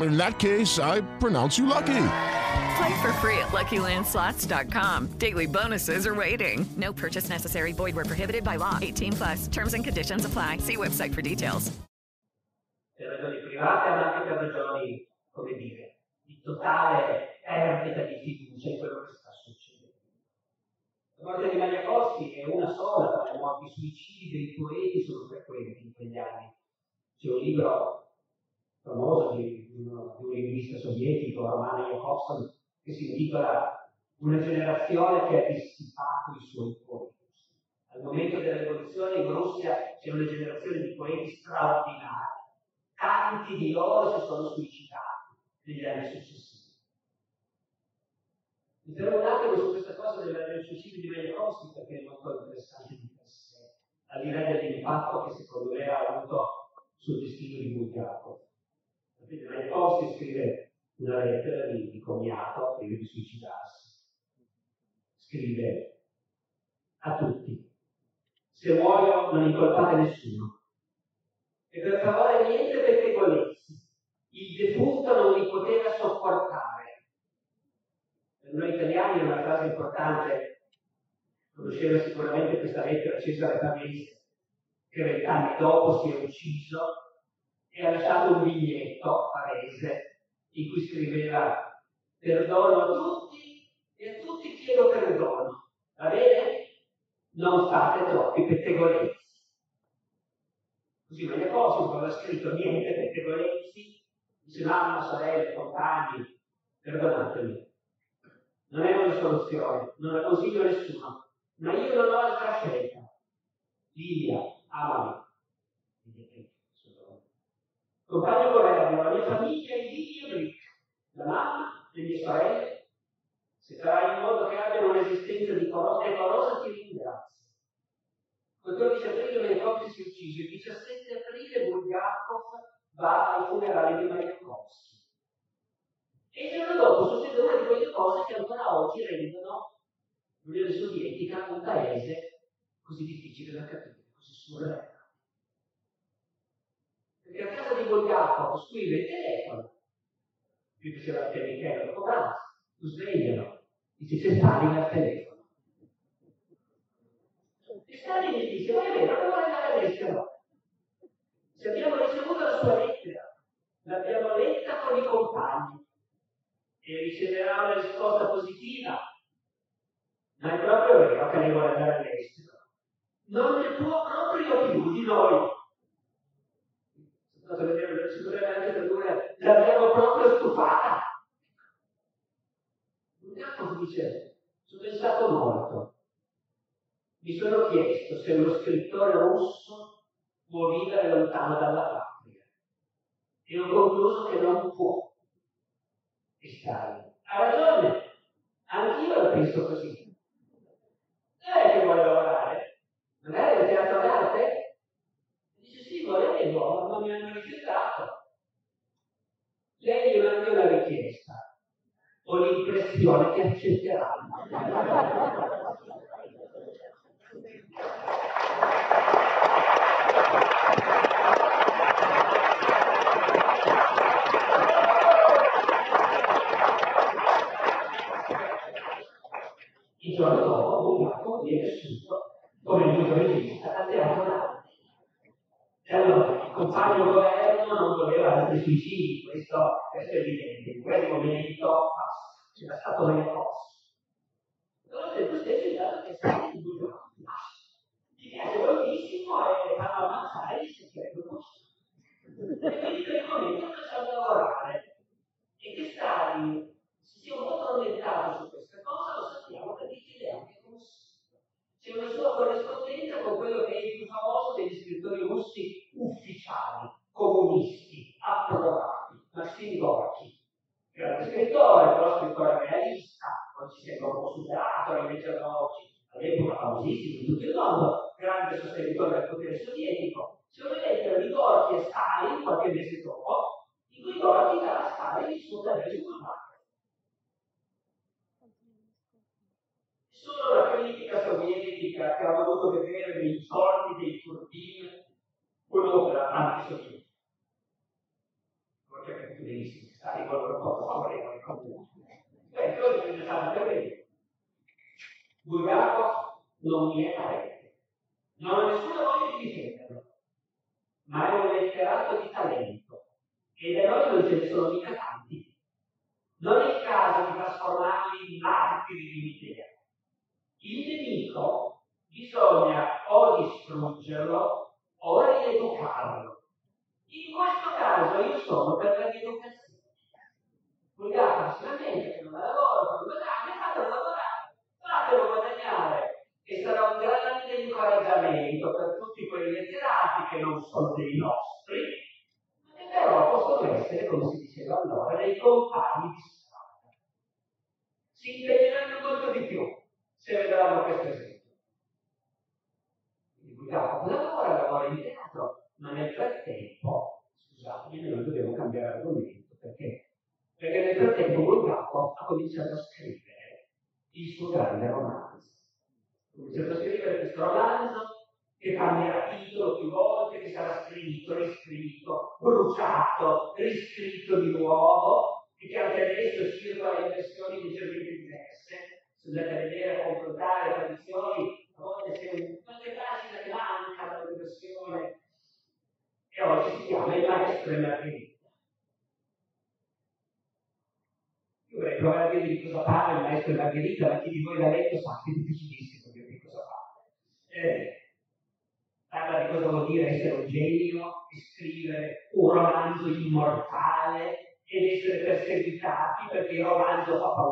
In that case, I pronounce you lucky. Play for free at LuckyLandSlots.com. Daily bonuses are waiting. No purchase necessary. Void were prohibited by law. 18 plus. Terms and conditions apply. See website for details. Per ragioni private, ma anche per ragioni, come dire, di totale perdita di fiducia in quello che sta succedendo. La morte di Magliacoschi è una sola tra le morti suicidi dei poeti sono frequenti in quegli anni. C'è un libro famoso di, un linguista sovietico, Roman Jakobson, che si intitola Una generazione che ha dissipato i suoi poeti. Al momento della rivoluzione in Russia c'è una generazione di poeti straordinari. Tanti di loro si sono suicidati negli anni successivi. Mi fermo un attimo su questa cosa del suicidio di Mayakovsky perché è molto interessante di per sé, al di là dell'impatto che secondo me ha avuto sul destino di Bulgakov. Mayakovsky scrive una lettera di, di cognato prima di suicidarsi. Scrive a tutti, se muoio non incolpate nessuno. E per favore niente pettegolezzi. Il defunto non li poteva sopportare. Per noi italiani è una frase importante. Conosceva sicuramente questa lettera Cesare Pavese, che vent'anni dopo si è ucciso e ha lasciato un biglietto Pavese in cui scriveva perdono a tutti e a tutti chiedo perdono. Va bene? Non fate troppi pettegolezzi. Così Magliacossi non aveva scritto niente pettegolezzi, dice mamma, sorelle, compagni, perdonatemi. Non è una soluzione, non la consiglio a nessuno, ma io non ho altra scelta. Lilia, amami. Compagno governo, la mia famiglia è Lidia Brick, la mamma, le mie sorelle. Se farai in modo che abbiano un'esistenza decorosa, ti ringrazio. 14 aprile Mayakovsky si uccise, il 17 aprile Bulgakov va ai funerali di Mayakovsky. E il giorno dopo succede una di quelle cose che ancora oggi rendono l'Unione Sovietica un paese così difficile da capire, così surreale. Perché a casa di Bulgakov scrive il telefono, più diceva anche Michele dopo pranzo, lo svegliano, dice c'è Stalin al telefono. E Stalin gli dice, ma è vero, non vuole andare all'estero. Se abbiamo ricevuto la sua lettera, l'abbiamo letta con i compagni e riceverà una risposta positiva, ma è proprio vero che lei vuole andare all'estero. Non ne può proprio più di noi. A vedere, si potrebbe anche tradurre, l'abbiamo proprio stufata. Jacopo dice, sono pensato molto. Mi sono chiesto se uno scrittore russo può vivere lontano dalla patria. E ho concluso che non può. E Stalin. Ha ragione. Anch'io lo penso così. Lei che vuole lavorare? Magari al teatro d'arte? Dice sì, volevo, ma mi hanno rifiutato. Lei manda una richiesta. Ho l'impressione che accetteranno. Il giorno dopo Bulgakov viene assunto come nuovo regista al teatro d'arte. E compagno governo non voleva altri suicidi, questo, questo è evidente. In quel momento c'era stato Mayakovsky.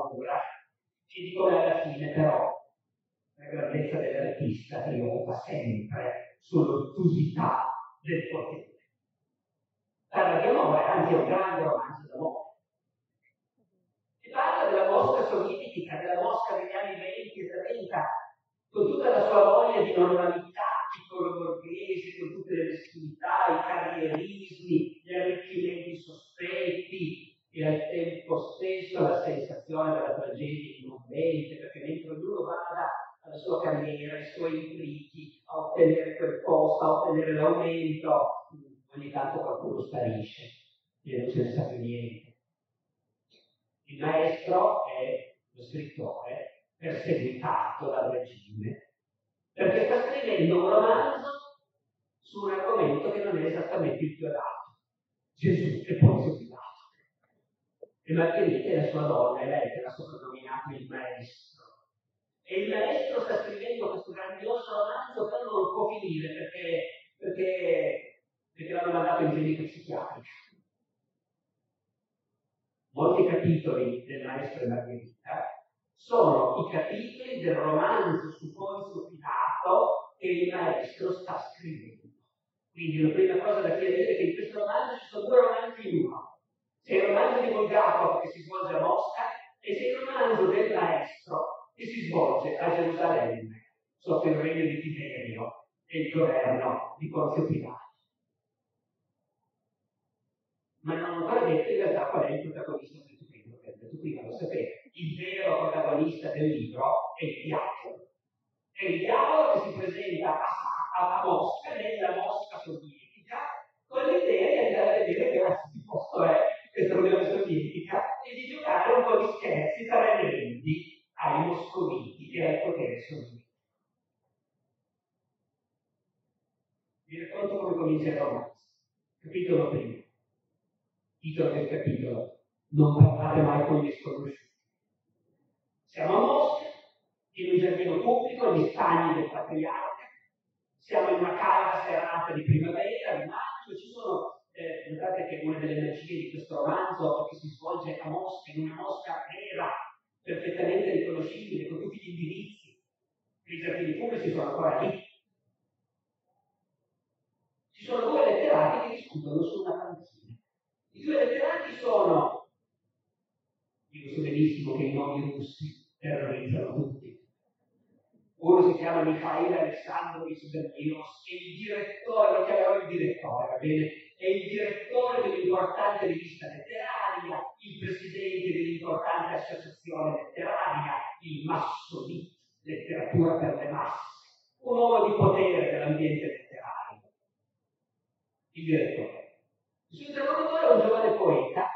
Paura e di come alla fine però la grandezza dell'artista trionfa sempre sull'ottusità del potere. Parla di amore, anzi è un grande romanzo d'amore parla della Mosca sovietica, della Mosca degli anni 20 e 30, con tutta la sua voglia di normalità piccolo-borghese, con tutte le meschinità, i carrierismi, gli arricchimenti sospetti tempo stesso la sensazione della tragedia incombente, perché mentre ognuno vada alla sua carriera, ai suoi intrighi, a ottenere quel posto, a ottenere l'aumento, ogni tanto qualcuno sparisce e non se ne sa più niente. Il maestro è lo scrittore perseguitato dal regime perché sta scrivendo un romanzo su un argomento che non è esattamente il più adatto. Gesù e Ponzio Pilato. E Margherita è la sua donna, è lei che l'ha soprannominato il maestro. E il maestro sta scrivendo questo grandioso romanzo, però non lo può finire perché, perché, perché l'hanno mandato in clinica psichiatrica molti capitoli del Maestro e Margherita sono i capitoli del romanzo su Ponzio Pilato che il Maestro sta scrivendo. Quindi la prima cosa da chiarire è che in questo romanzo ci sono due romanzi in uno. C'è il romanzo di Bulgakov che si svolge a Mosca e c'è il romanzo del Maestro che si svolge a Gerusalemme, sotto il regno di Tiberio e il governo di Ponzio Pilato. Ma non ho ancora detto in realtà qual è il protagonista del tuo libro, che detto prima, lo sapete, il vero protagonista del libro è il diavolo. È il diavolo che si presenta a, a Mosca, nella Mosca sovietica, con l'idea di andare a vedere che razza di posto è questa Unione Sovietica e di giocare un po' di scherzi tremendi ai moscoviti e al potere sovietico. Vi racconto come comincia il romanzo. Capitolo primo titolo del capitolo, non parlate mai con gli sconosciuti. Siamo a Mosca, in un giardino pubblico, gli stagni del patriarca, siamo in una calda serata di primavera, di maggio, ci sono, eh, notate che una delle magie di questo romanzo che si svolge a Mosca, in una Mosca vera, perfettamente riconoscibile, con tutti gli indirizzi, i giardini pubblici sono ancora lì. Ci sono due letterati che discutono su una canzone. I due letterati sono, dico so benissimo che i nomi russi terrorizzano tutti. Uno si chiama Mikhail Alessandrovich Berlios e il direttore, lo chiamerò il direttore, va bene? È il direttore dell'importante rivista letteraria, il presidente dell'importante associazione letteraria, il Massonit, letteratura per le masse, un uomo di potere dell'ambiente letterario. Il direttore. Il suo interlocutore è un giovane poeta,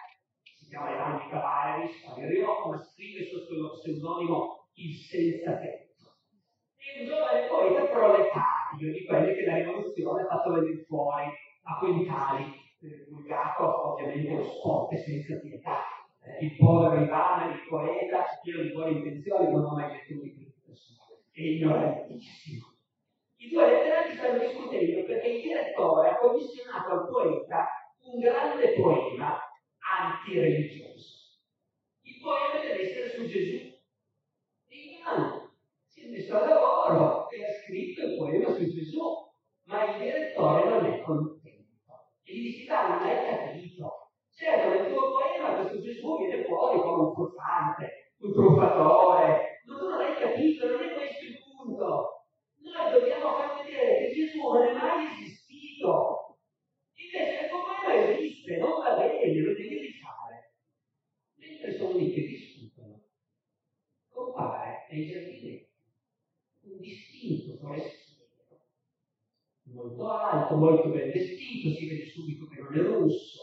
si chiama Ivan Nikolaevich Valeriov, ma scrive sotto lo pseudonimo Il Senza Tetto. È un giovane poeta proletario, di quelli che la rivoluzione ha fatto venire fuori a quintali. Bulgakov ovviamente è un sport senza pietà. Eh, il povero Ivano, il poeta, pieno di buone intenzioni, non ho mai libro di persone. È ignorantissimo. I due letterati stanno discutendo perché il direttore ha commissionato al poeta un grande poema antireligioso. Il poema deve essere su Gesù. E Ivano si è messo al lavoro e ha scritto il poema su Gesù, ma il direttore non è contento. E gli dice, ah, non hai capito. Certo, nel tuo poema questo Gesù viene fuori come un furfante, un truffatore. Ma tu non hai capito, non è questo il punto. Noi dobbiamo far vedere che Gesù non è mai esistito. Invece il tuo poema esiste, non va bene, lo devi rifare. Mentre sono lì che discutono, compare nei giardinetti distinto molto alto, molto ben vestito, si vede subito che non è russo,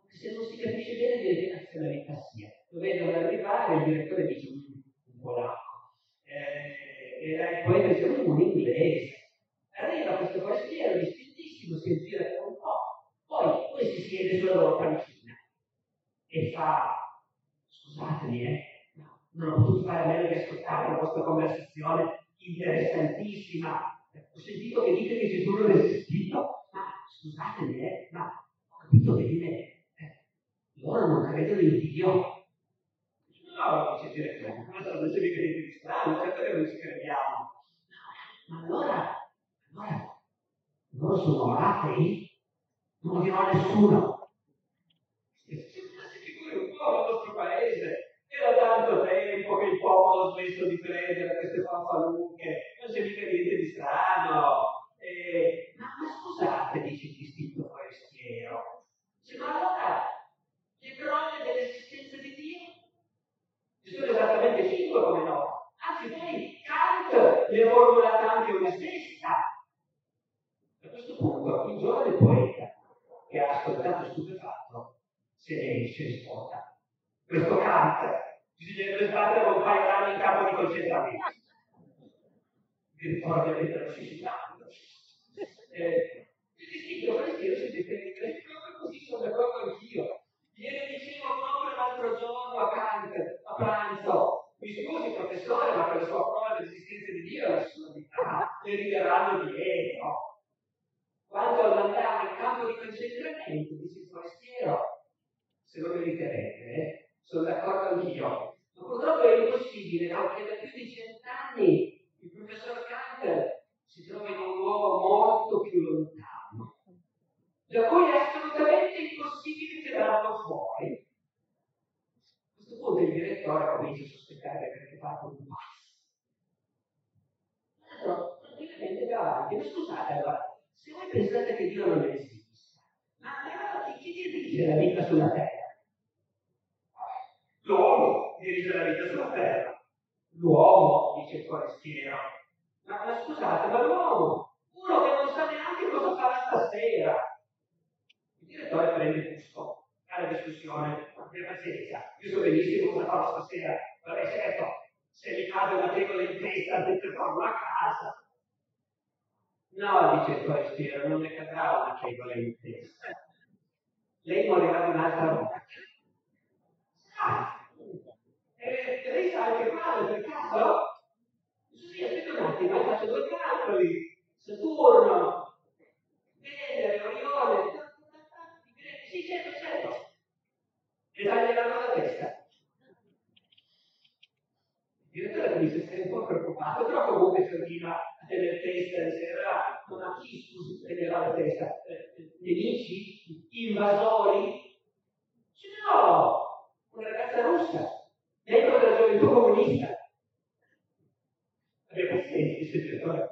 anche se non si capisce bene di che nazionalità sia. Lo vedono arrivare, il direttore dice un, polacco, eh, e poi dice un inglese. Arriva questo forestiero distintissimo, si gira un po', poi, poi si siede sulla loro pancina e fa, scusatemi, eh, no, non ho potuto fare a meno di ascoltare la vostra conversazione interessantissima. Ho sentito che dite che Gesù non è esistito, ma scusatemi, eh, ma ho capito bene, eh, loro non credono in Dio. No, dice direttore, ma non c'è mica niente di strano, certo che non ci crediamo. Ma allora, allora, loro sono atei? Non lo dirà nessuno. Smesso di credere a queste fanfaluche, non c'è mica di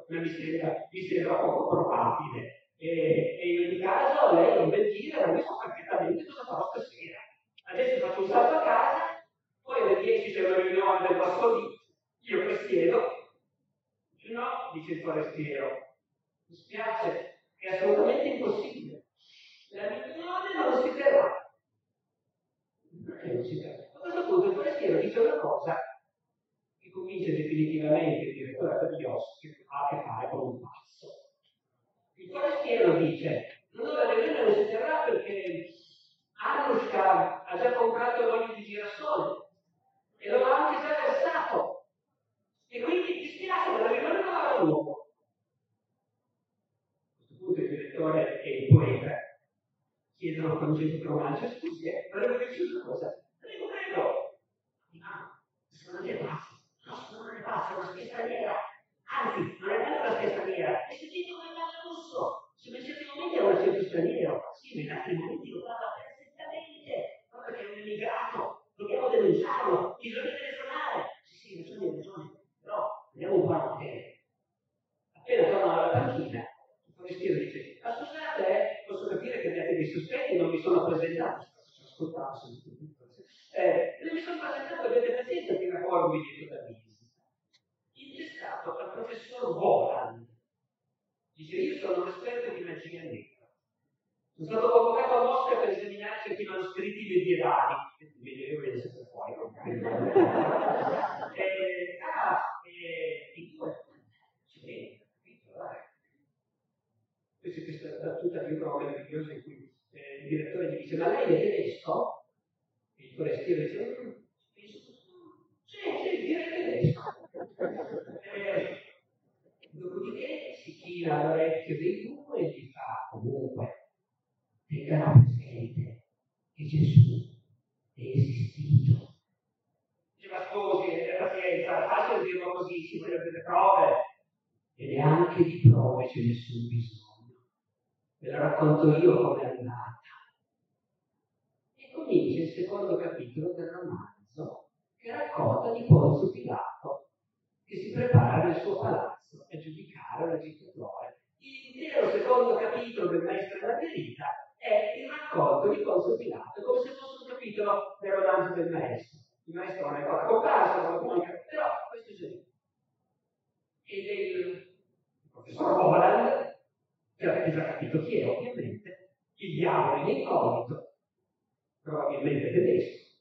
mi sembra, mi poco probabile. E, e, in ogni caso lei non Pilato, come se fosse un capitolo del romanzo del Maestro. Il Maestro non è ancora comparso, non comunica, però questo è già Ed è il professor Roland, che avete già capito chi è ovviamente, il diavolo in incognito, probabilmente tedesco,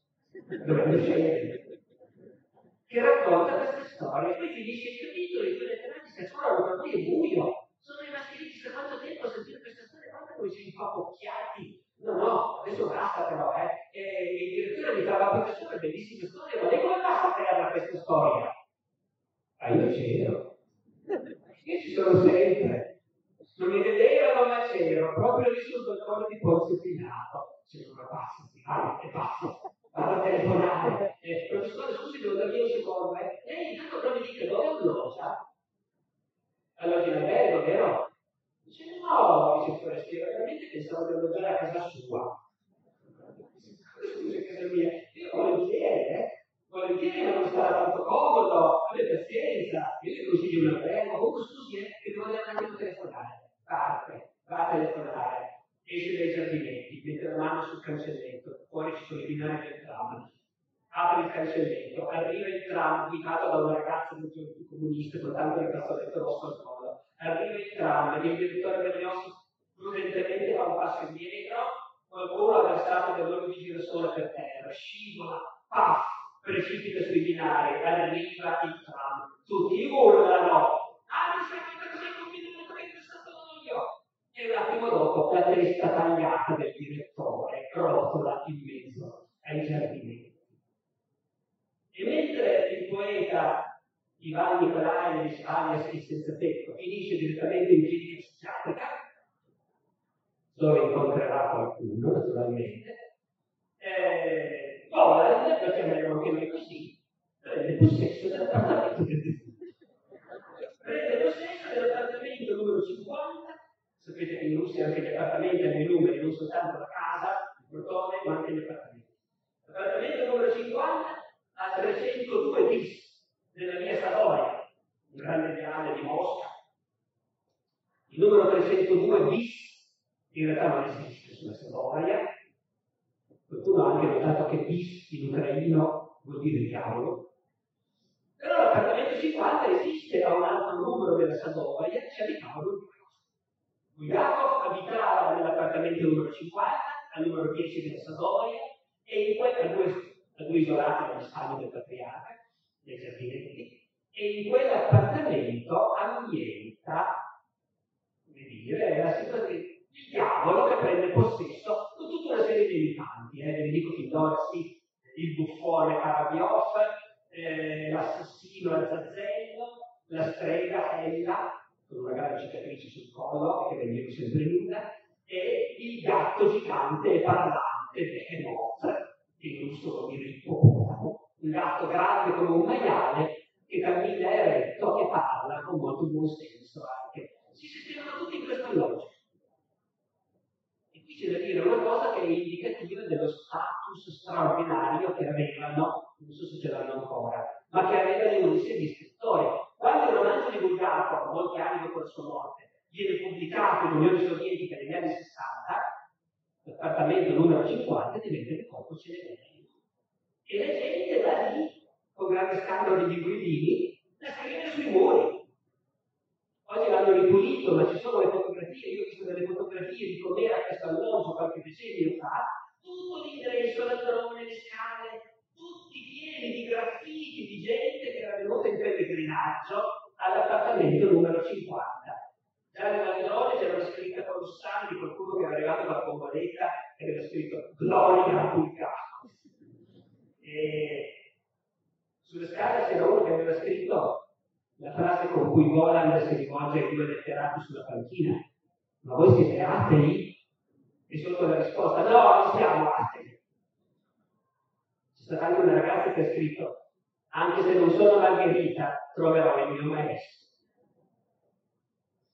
dovendo scegliere, che racconta questa storia. Poi finisce il capitolo, i due letterati si accorgono, ma qui è buio, sono rimasti lì chissà quanto tempo a sentire questa storia, guarda come ci impapocchiati. No, no, adesso basta però, eh. E il direttore mi fa, ma professore, bellissima storia, ma lei come basta crearla questa storia? Ah, io c'ero. Io ci sono sempre. Non mi vedevano, ma c'ero, proprio lì sul balcone di Ponzio Pilato. C'era una passa, ah, è pazzo. Vado a telefonare. Eh, professore, scusi, devo dargli un secondo, eh. Lei intanto però mi dica dove alloggia? Alloggia in albergo, vero? Dice, no, dice forestiero, veramente pensavo di alloggiare a casa sua. Scusi, casa mia. Io volentieri, eh. Volentieri, ma non sarà tanto comodo. Abbia pazienza. Io le consiglio un albergo. Comunque, scusi, eh, che devo andare anche a telefonare. Parte, va a telefonare. Esce dai giardinetti, mette la mano sul cancelletto. Fuori ci sono i binari del tram. Apre il cancelletto, arriva il tram guidato da una ragazza molto comunista con il fazzoletto rosso al collo. Arriva il tram, il direttore Berniossi prudentemente fa un passo indietro, qualcuno ha versato dell'olio di girasole per terra, scivola, paf, precipita sui binari, arriva il tram. Tutti urlano, ah mi sa che cosa hai combinato che è versato l'olio? E un attimo dopo la testa tagliata del direttore rotola in mezzo ai giardinetti. E mentre il poeta Ivan Nicolai alias il senza tetto. Finisce direttamente in clinica psichiatrica, dove incontrerà qualcuno naturalmente, eh, Poland, perché meglio anche noi così, prende possesso dell'appartamento. Prende possesso dell'appartamento numero 50, sapete che in Russia anche gli appartamenti hanno i numeri, non soltanto la casa, il portone, ma anche gli appartamenti. L'appartamento numero 50 a 302 bis della via Sadoria, un grande viale di Mosca. Il numero 302 bis in realtà non esiste sulla Sadoria. Qualcuno ha anche notato che bis in ucraino vuol dire diavolo. Però l'appartamento 50 esiste a un altro numero della Sadoria, ci abitavano due Bulgakov abitava nell'appartamento numero 50, al numero 10 della Sadoria, e in quel, a due, a due isolati dagli stadi del patriarca, nei giardinetti, e in quell'appartamento ambienta, come dire, la situazione, il diavolo che prende possesso con tutta una serie di infanti, eh, Federico Fidorsi, il buffone Karabioff, eh, l'assassino Alzazzello, la strega Ella, con una grande cicatrice sul collo e che veniva sempre nuda, e il gatto gigante e parlante Behemoth, che non solo dire ippopotamo, un gatto grande come un maiale che cammina eretto e parla con molto buon senso anche. Si sentivano tutti in questo alloggio. E qui c'è da dire una cosa che è indicativa dello status straordinario che avevano, non so se ce l'hanno ancora, ma che avevano i Ulisse di scrittori. Quando il romanzo di Bulgakov, molti anni dopo la sua morte, viene pubblicato in Unione Sovietica negli anni 60, l'appartamento numero 50 diventa il corpo cinematografo. E la gente da lì, con grande scandalo di guidini, da scrivere sui muri. Oggi l'hanno ripulito, ma ci sono le fotografie, io ho visto delle fotografie di com'era questo alloggio qualche decennio fa, tutto l'ingresso, la drone, le scale, tutti pieni di graffiti di gente che era venuta in pellegrinaggio all'appartamento numero 50. Già nella drone c'era una scritta colossale di qualcuno che era arrivato dalla bomboletta e aveva scritto Gloria Bulgakov. E sulle scale c'era uno che aveva scritto la frase con cui Golan si rivolge ai due letterati sulla panchina. Ma voi siete atei? E sotto la risposta, no, non siamo atei. C'è stata anche una ragazza che ha scritto, anche se non sono Margherita, troverò il mio maestro.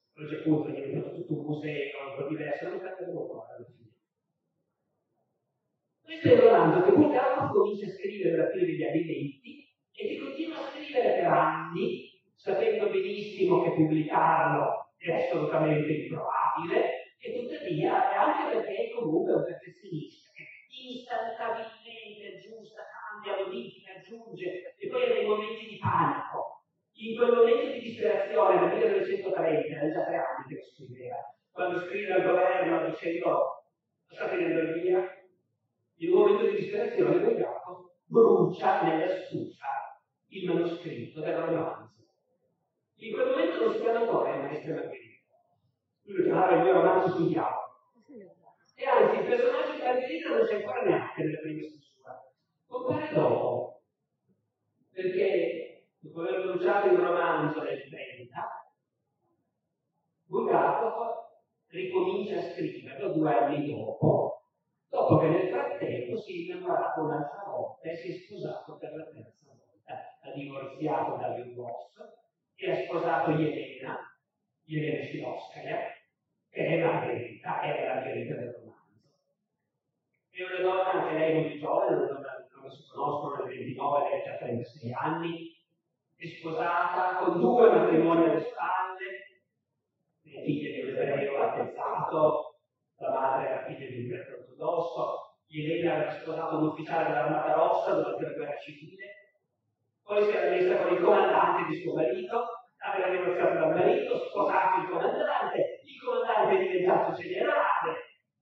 A questo punto è diventato tutto un museo, un po' diverso, non alla fine. Questo è il romanzo che Bulgakov comincia a scrivere alla fine degli anni 20 e che continua a scrivere per anni, sapendo benissimo che pubblicarlo è assolutamente improbabile, e tuttavia, è anche perché è comunque un perfezionista che instancabilmente aggiusta, cambia, modifica, aggiunge, e poi dei momenti di panico. In quel momento di disperazione, nel 1930, era già tre anni che lo scriveva, quando scrive al governo dicendo sta finendo via, in un momento di disperazione Bulgakov brucia nella stufa il manoscritto del romanzo. In quel momento si chiama ancora il maestro Margherita. Lui lo chiamava il mio romanzo sul diavolo. E anzi, il personaggio di Margherita non c'è ancora neanche nella prima stesura. Compare dopo. Perché dopo aver bruciato il romanzo nel 30, Bulgakov ricomincia a scriverlo due anni dopo, dopo che nel frattempo si è innamorato un'altra volta e si è sposato per la terza volta. Ha divorziato da Boss e ha sposato Elena, Elena Shilovskaya, che è Margherita, è la Margherita del romanzo. È una donna anche lei molto giovane, una donna che si conoscono nel 29, lei ha già 36 anni, è sposata con due matrimoni alle spalle, le figlie di un ebreo attezzato, la madre era figlia di un prete ortodosso, Elena aveva sposato un ufficiale dell'Armata Rossa durante la guerra civile, poi si era messa con il comandante di suo marito, aveva divorziato dal marito, sposato il comandante, il comandante è diventato generale,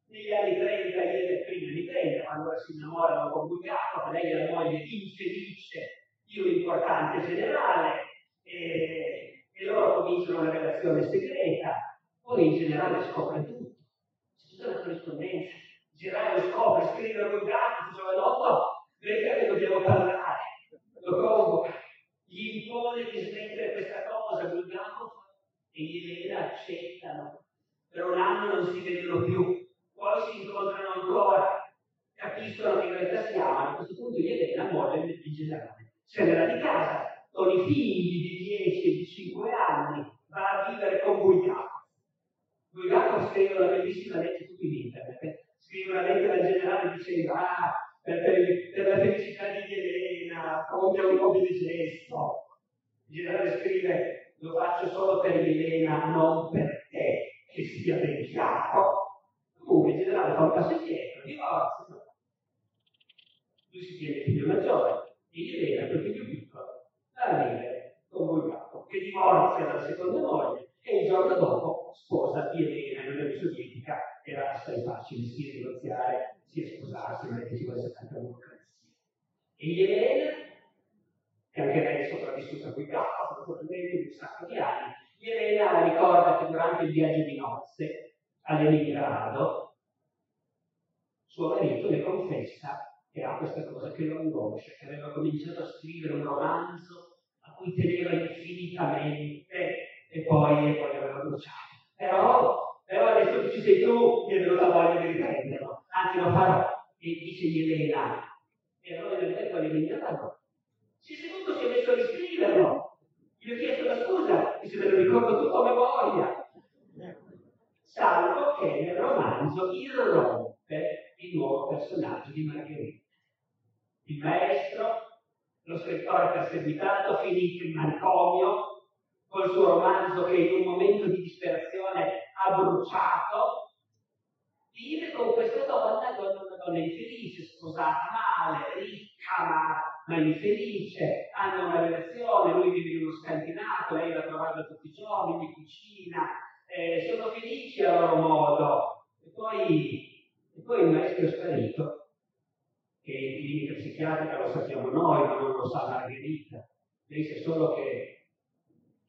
negli anni 30, ieri prima di 30, quando si innamorano con Bulgakov, lei è la moglie infelice di un importante generale, e, e loro cominciano una relazione segreta, poi in generale scopre tutto, c'è tutta una corrispondenza, Gerardo scopre, scrive a Bulgakov, giovanotto, perché che dobbiamo parlare, lo convoca, gli impone di smettere questa cosa, Bulgakov e Elena accettano, per un anno non si vedono più, poi si incontrano ancora, capiscono che in realtà si amano, a questo punto Elena muore di generale, se ne va di casa, con i figli di 10 e di 5 anni, va a vivere con Bulgakov. Bulgakov scrive una bellissima legge su internet, scrive una lettera al generale dicendo ah, per, per, la felicità di Elena, compia un po' di gesto. Il generale scrive lo faccio solo per Elena, non per te, che sia ben chiaro. Comunque il generale fa un passo indietro, divorzia. Lui si tiene il figlio maggiore, e Elena, quel figlio piccolo, va a vivere con Bulgakov, che divorzia dalla seconda moglie e il giorno dopo sposa Elena in Unione Sovietica, era assai facile sia divorziare sia sposarsi, non è che ci vuole tanta burocrazia. E Elena che anche lei è sopravvissuta qui a naturalmente di un sacco di anni, Elena ricorda che durante il viaggio di nozze a Leningrado suo marito le confessa che ha questa cosa che lo angoscia, che aveva cominciato a scrivere un romanzo a cui teneva infinitamente e poi, e poi aveva bruciato. Però, però adesso che ci sei tu, mi è venuta voglia di riprenderlo, anzi lo farò. E dice Elena, e allora ho detto all'Emiliano, si è seduto, si è messo a riscriverlo. Gli ho chiesto la scusa, e se me lo ricordo tutto a memoria. Salvo che nel romanzo irrompe il nuovo personaggio di Margherita. Il maestro, lo scrittore perseguitato, finito in manicomio, col suo romanzo che in un momento di disperazione ha bruciato, vive con questa donna, donna una donna infelice, sposata male, ricca ma, ma infelice, hanno una relazione, lui vive in uno scantinato, lei la trova tutti i giorni, gli cucina, eh, sono felici a loro modo. E poi, e poi il maestro è sparito, che in clinica psichiatrica lo sappiamo noi, ma non lo sa Margherita. Lei sa solo che,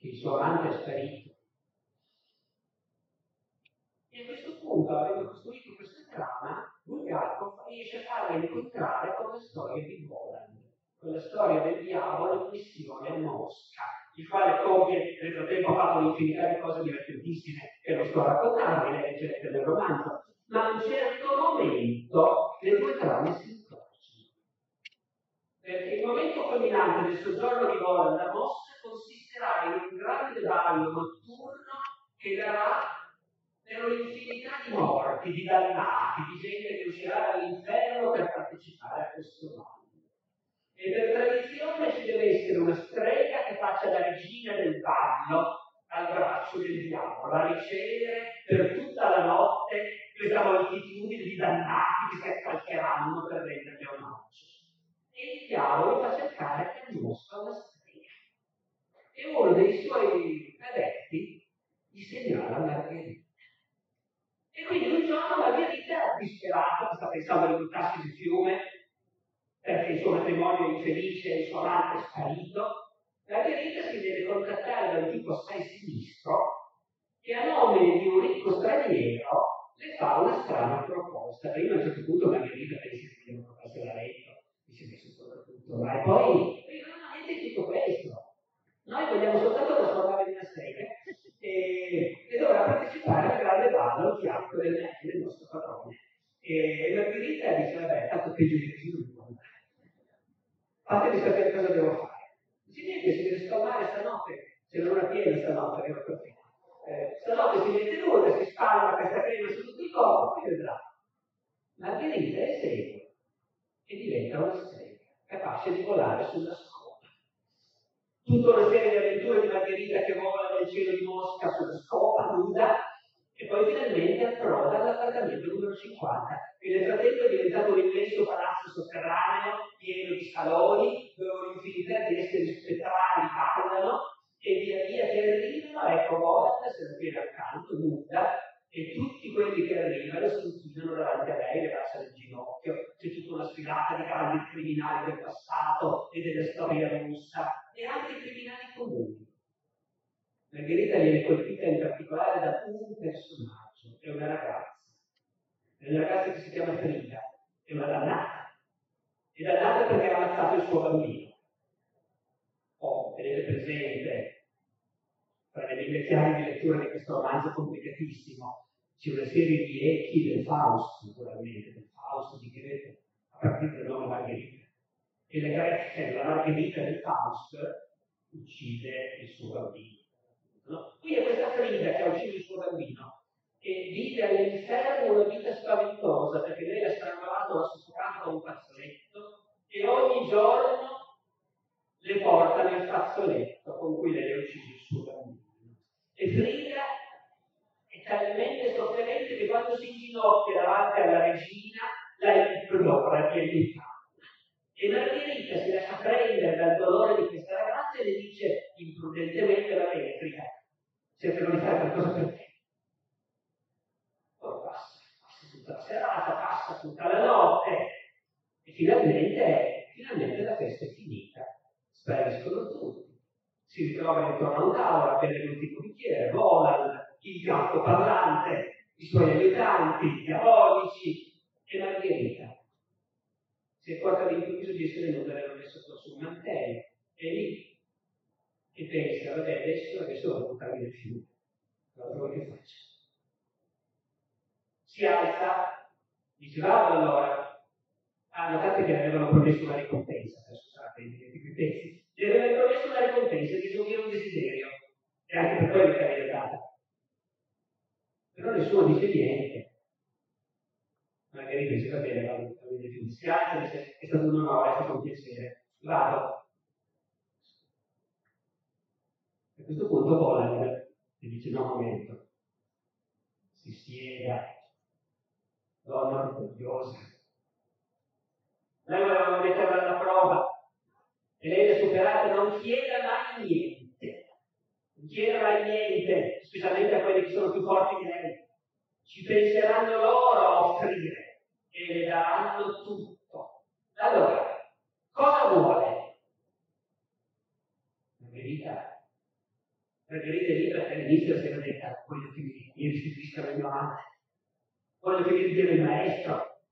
che il suo amante è sparito. E a questo punto, avendo costruito questa trama, Bulgakov riesce a farla incontrare con la storia di Voland, con la storia del diavolo in missione a Mosca, il quale compie, nel frattempo ha fatto un'infinità di cose divertentissime che non sto a raccontarvi, le leggete nel romanzo, ma a un certo momento le due trame si perché il momento culminante del soggiorno di Volan da Mosca consisterà in un grande ballo notturno che darà per un'infinità di morti, di dannati, di gente che uscirà dall'inferno per partecipare a questo ballo. E per tradizione ci deve essere una strega che faccia la regina del ballo al braccio del diavolo, a ricevere per tutta la notte questa moltitudine di dannati che si accalcheranno per rendergli omaggio e il diavolo fa cercare che mostra una strega. E uno dei suoi adetti gli segnala Margherita. E quindi un giorno Margherita, disperata, sta pensando di buttarsi nel fiume, perché il suo matrimonio infelice e il suo amante è sparito, Margherita si deve contattare da un tipo assai sinistro che a nome di un ricco straniero le fa una strana proposta. Prima a un certo punto Margherita pensa che devo portarsi la letto ma poi non è niente di tutto questo. Vogliamo soltanto trasformare in una strega e, e dovrà partecipare al grande ballo di atto del, del nostro padrone. E Margherita dice, vabbè, tanto di così non può andare. Fatemi sapere cosa devo fare. Dice niente, si deve spalmare stanotte, non è piena stanotte, vero così. Eh, stanotte si mette nuda, si spalma questa crema su tutto il corpo, poi vedrà. Margherita seria e diventa una strega capace di volare sulla scopa. Tutta una serie di avventure di Margherita che vola nel cielo di Mosca sulla scopa, nuda, e poi finalmente approda all'appartamento numero 50, che nel frattempo è diventato un immenso palazzo sotterraneo, pieno di saloni, dove un'infinità di esseri spettrali parlano, e via via che arrivano, ecco Volant se la tiene accanto, nuda, e tutti quelli che arrivano inchinano davanti a lei, le lasciano il ginocchio, c'è tutta una sfilata di grandi criminali del passato e della storia russa e anche criminali comuni. Margherita viene colpita in particolare da un personaggio, è una ragazza. È una ragazza che si chiama Frida, è una dannata. È dannata perché ha ammazzato il suo bambino. Oh, tenete presente tra le chiavi di lettura di questo romanzo complicatissimo, c'è una serie di echi del Faust, naturalmente, del Faust di Goethe, a partire dal nome Margherita. E la Grecia, la Margherita del Faust, uccide il suo bambino. No? Qui è questa Frida che ha ucciso il suo bambino e vive all'inferno una vita spaventosa perché lei ha strangolato, l'ha soffocato da un fazzoletto e ogni giorno le porta nel fazzoletto con cui lei ha ucciso il suo bambino. E Frida è talmente sofferente che quando si inginocchia davanti alla regina, la implora di aiutarla. E Margherita si lascia prendere dal dolore di questa ragazza e le dice imprudentemente va bene, Frida, cercherò di fare qualcosa per te. Poi passa, passa tutta la serata, passa tutta la notte e finalmente, finalmente la festa è finita spariscono tutti. Si ritrovano intorno a un tavolo a bere l'ultimo bicchiere, vola il gatto parlante, i suoi aiutanti, i diabolici e Margherita. Si accorge all'improvviso di essere nuda e non è sotto sul mantello. E lì che pensa, vabbè, adesso, adesso devo buttarmi nel fiume. Cosa vuoi che faccia? Si alza, dice vado allora. Ah, notate che avevano promesso una ricompensa, scusate, quei pezzi. Gli avevano promesso una ricompensa di esaudire un desiderio. E anche per quello che aveva data. Però nessuno dice niente. Margherita dice, va bene, vado, vado nel fiume. Si alza e dice, è stato un onore, è stato un piacere. Vado. A questo punto Voland gli dice no, momento, si spiega, donna orgogliosa. Noi volevamo metterla alla prova e lei l'ha superata, non chieda mai niente, non chieda mai niente, specialmente a quelli che sono più forti di lei. Ci penseranno loro a offrire e le daranno tutto. Allora, cosa vuole? La verità Margherita è lì perché all'inizio si era detta voglio che mi, mi restituisca la mia amante, voglio che mi ridiano il maestro.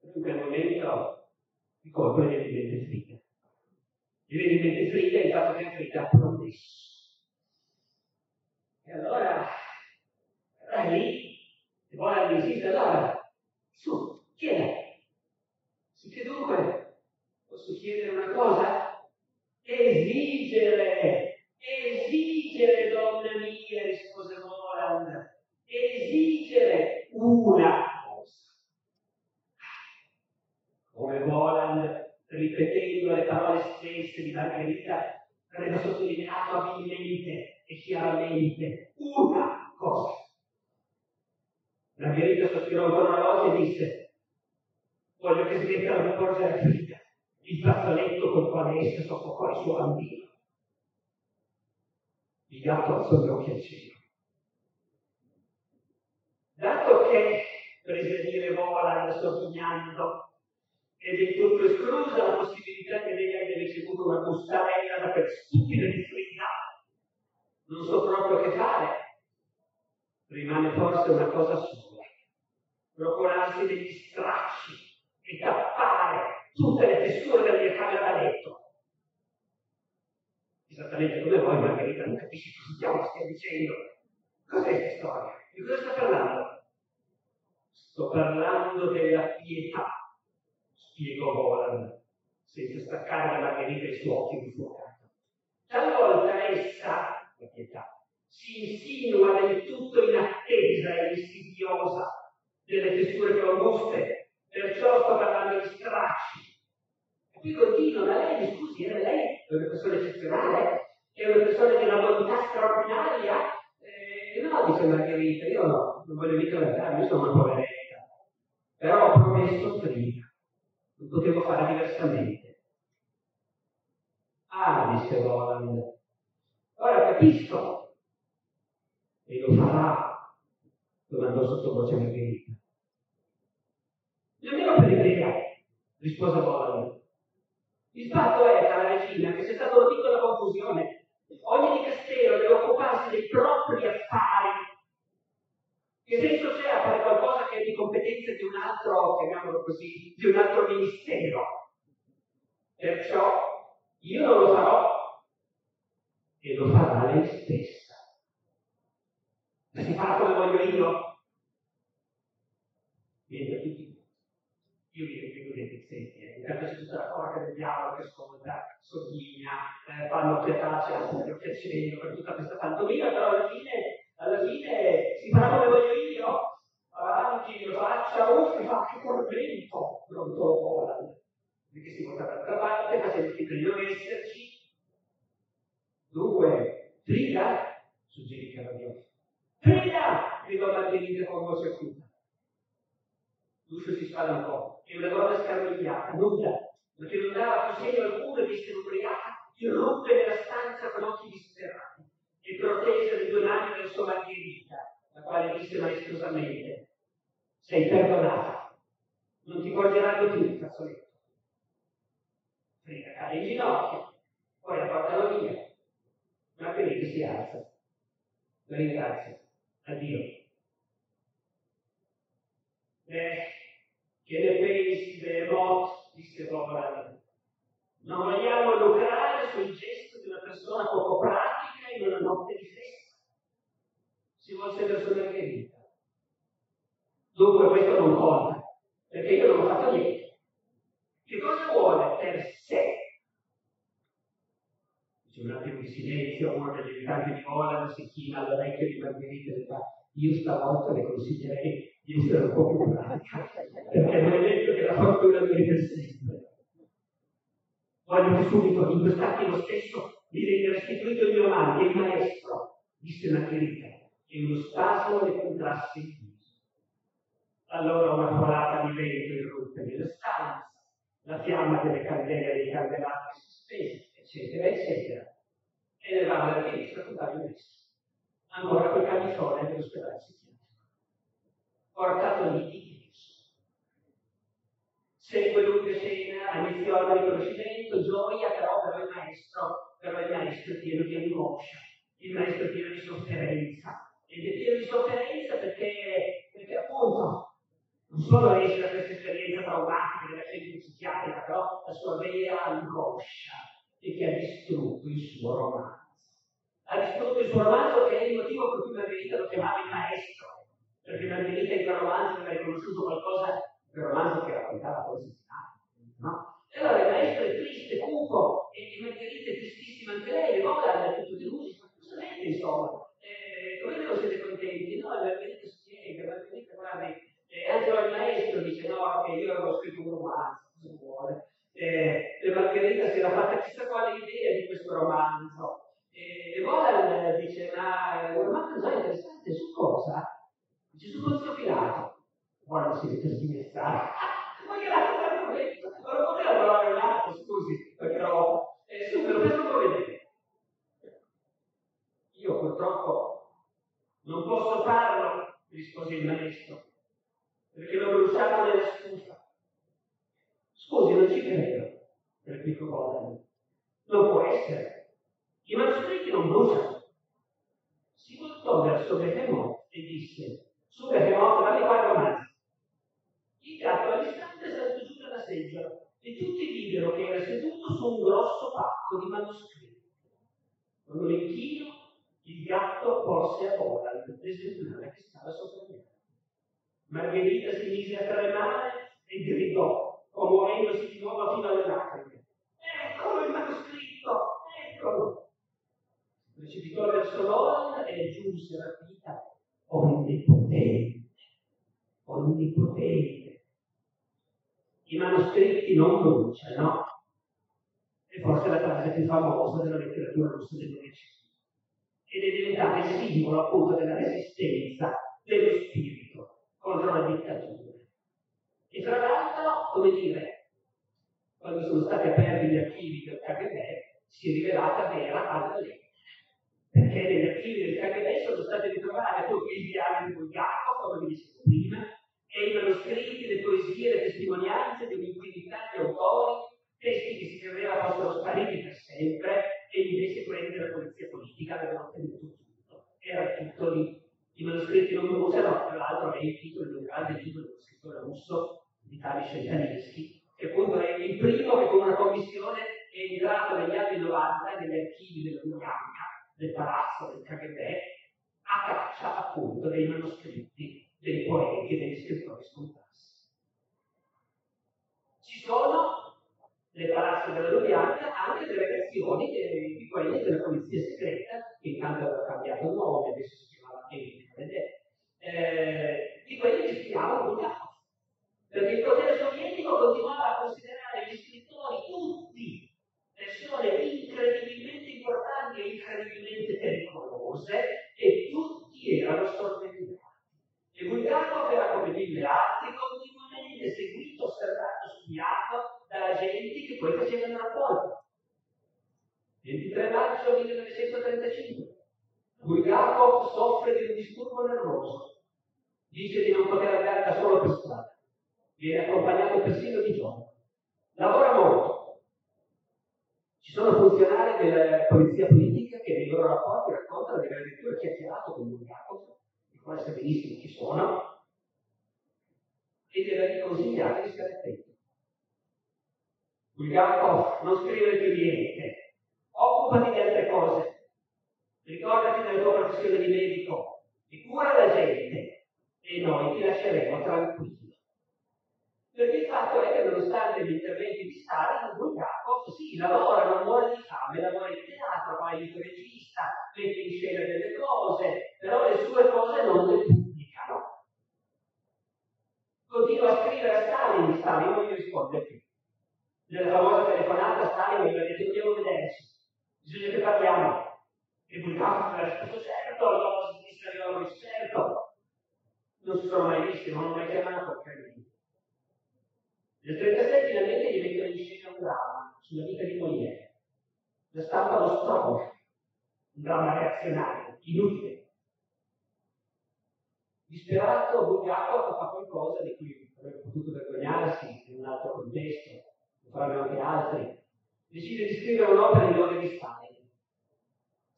In quel momento il colpo gli viene in mente Frida. Gli viene in mente Frida il fatto che Frida ha promesso. E allora, allora lì, e vuole insiste, allora, su, chieda. Sì dunque, posso chiedere una cosa? Esigere esigere, donna mia, rispose Roland, esigere una cosa. Come Roland, ripetendo le parole stesse di Margherita, aveva sottolineato abilmente e chiaramente una cosa. Margherita sospirò ancora una volta e disse, voglio che smettano di porgere Frida il fazzoletto col quale essa soffocò il suo bambino. Il gatto alzò gli occhi al cielo. Dato che, prese a dire Voland sogghignando, è tutto esclusa la possibilità che lei abbia ricevuto una bustarella da quel stupido di Frida, non so proprio che fare. Rimane forse una cosa sola, procurarsi degli stracci e tappare tutte le fessure della mia camera da letto esattamente come voi, Margherita non capisce cosa diavolo stia dicendo. Cos'è questa storia? Di cosa sta parlando? Sto parlando della pietà, spiegò Voland, senza staccare da Margherita il suo occhio infuocato. Talvolta essa, la pietà, si insinua del tutto inattesa e insidiosa delle fessure più auguste, perciò sto parlando di stracci. E qui continua, ma lei, mi scusi, era lei è una persona eccezionale, è una persona di una volontà straordinaria. Eh, no, dice Margherita, io no, non voglio mica lasciarmi, io sono una poveretta. Però ho promesso prima, potevo fare diversamente. Ah, disse Roland, ora capisco. E lo farà, domandò sottovoce Margherita. Nemmeno per idea, rispose Roland. Il fatto è, cara regina, che c'è stata una piccola confusione. Ogni dicastero deve occuparsi dei propri affari. Che senso c'è a fare qualcosa è di un altro, chiamiamolo così, di un altro ministero? Perciò io non lo farò e lo farà lei stessa. Si fa come voglio io? Niente, io vi ripeto dei pezzetti intanto c'è tutta la porca del diavolo che ascolta, sogghigna, eh, fanno occhi al cielo per tutta questa pantomima, però alla fine, alla fine si farà come voglio io, avanti, lo faccia, uffi, fa che tormento, brontolò Poland, perché si porta dall'altra parte, facendo finta di non esserci. Dunque, Frida, suggerì Caradio. Frida! gridò Margherita con voce acuta. L'uscio si spalancò e una donna scarmigliata, nuda, ma che non dava più segno alcuno di essere ubriaca, irruppe nella stanza con occhi disperati e protesa le due mani verso Margherita, la quale disse maestosamente: sei perdonato, non ti guarderanno più il fazzoletto. Prima cade in ginocchio, poi la portano via, ma appena che si alza, la ringrazio. addio. Beh, che ne pensi delle botte? disse Bob Ryan. Non vogliamo lucrare sul gesto di una persona poco pratica in una notte di festa. Si volse verso l'Archevita Dunque questo non conta, perché io non ho fatto niente. Che cosa vuole per sé? C'è un attimo di silenzio, uno degli abitanti di Holland si china all'orecchio di Margherita e fa io stavolta le consiglierei di essere un po' più pratica, perché non è detto che la fortuna duri per sempre. Voglio subito, in quest'attimo stesso, mi viene restituito il mio amante, il maestro, disse Margherita, e uno spasmo le contrasse. Allora una folata di vento irruppe nella stanza, la fiamma delle candele dei candelabri si spese, eccetera, eccetera. E nel ramo della finestra compare il maestro. Ancora quel camicione dell'ospedale psichiatrico. Portato lì di Gesù. Segue lunga scena, iniziò il riconoscimento, gioia, però per il maestro, però il maestro pieno di angoscia, il maestro pieno di sofferenza. Ed è pieno di sofferenza perché, perché appunto non solo esce da questa esperienza traumatica della scienza psichiatrica, però la sua vera angoscia e che ha distrutto il suo romanzo. Ha distrutto il suo romanzo che è il motivo per cui Margherita lo chiamava il maestro, perché Margherita in quel romanzo aveva riconosciuto qualcosa, quel romanzo che raccontava cose finali, no? E allora il maestro è triste, cupo, e, Margherita è tristissima anche lei, e Roland è tutto deluso, ma giustamente insomma, eh, come non siete contenti? No, Margherita spiega, Margherita guardi, anche il maestro dice no, che io avevo scritto un romanzo, cosa vuole? Eh, e Margherita si era fatta chissà quale idea di questo romanzo. E, e Volan dice, ma un romanzo già interessante, su cosa? Dice, su Ponzio Pilato. Volan si mette a sghignazzare. ma che l'ha fatto questo? Non poteva trovare un altro, scusi, perché ero... Eh, su, me lo faccio vedere. Io purtroppo non posso farlo, rispose il maestro perché l'ho bruciato nella stufa. Scusi, non ci credo, replicò Golan. Non può essere. I manoscritti non bruciano. Si voltò verso Behemoth e disse, su Behemoth, dammi qua il romanzo. Il gatto all'istante saltò giù dalla seggiola e tutti videro che era seduto su un grosso pacco di manoscritti. Con un inchino, il gatto porse a Golan l'esemplare che stava sopra di Margherita si mise a tremare e gridò, commuovendosi di nuovo fino alle lacrime. Eccolo il manoscritto, eccolo! Si precipitò verso Nolan e aggiunse rapita, onnipotente, onnipotente. I manoscritti non bruciano. È forse la frase più famosa della letteratura russa del Novecento. Ed è diventata il simbolo appunto della resistenza dello spirito contro la dittatura. E tra l'altro, come dire, quando sono stati aperti gli archivi del KGB, si è rivelata vera alla legge. Perché negli archivi del KGB sono state ritrovate tutti i diari di Bulgakov, come vi dicevo prima, e i manoscritti, le poesie, le testimonianze di un'infinità di autori, testi che si credeva fossero spariti per sempre, e invece quelli della polizia politica avevano ottenuto tutto. Era tutto lì i manoscritti non bruciano, tra l'altro è il titolo di un grande libro dello scrittore russo, Vitali Sceltaneschi, che appunto è il primo che con una commissione è entrato negli anni 90 negli archivi della Bianca, del palazzo del KGB, a caccia appunto dei manoscritti dei poeti e degli scrittori scomparsi. Ci sono nel palazzo della Lubianca anche delle reazioni di quelli della polizia segreta, che intanto aveva cambiato nome, adesso si chiamava Kevin eh, di quelli che chiamano Bulgakov. Perché il potere sovietico continuava a considerare gli scrittori tutti persone incredibilmente importanti e incredibilmente pericolose e tutti erano sorvegliati. E Bulgakov era come mille altri continuamente seguito, osservato, studiato da agenti che poi facevano rapporti. 23 maggio 1935 Bulgakov soffre di un disturbo nervoso. Dice di non poter andare da solo per strada. Viene accompagnato persino di giorno. Lavora molto. Ci sono funzionari della polizia politica che vengono loro rapporti raccontano di aver addirittura chiacchierato con Bulgakov, il quale sa benissimo chi sono, e di avergli consigliato di stare attenti. Bulgakov, non scrivere più niente, occupati di altre cose, ricordati della tua professione di medico e cura la gente e noi ti lasceremo tranquillo. Perché il fatto è che nonostante gli interventi di Stalin, Bulgakov sì, lavora, non muore di fame, lavora in teatro, fa il regista, mette in scena delle cose, però le sue cose non le pubblicano. Continua a scrivere a Stalin, Stalin non gli risponde più. Nella famosa telefonata Stalin gli ha detto dobbiamo vederci, bisogna che parliamo. E ha risposto certo, dopo si disse certo. Non si sono mai visti, non l'ho mai chiamato, credo. Nel 1936 finalmente gli mettono in scena un dramma sulla vita di Molière. La stampa lo stronca, un dramma reazionario, inutile. Disperato, Bulgakov fa qualcosa di cui avrebbe potuto vergognarsi in un altro contesto, lo faranno anche altri. Decide di scrivere un'opera in lode di Stalin.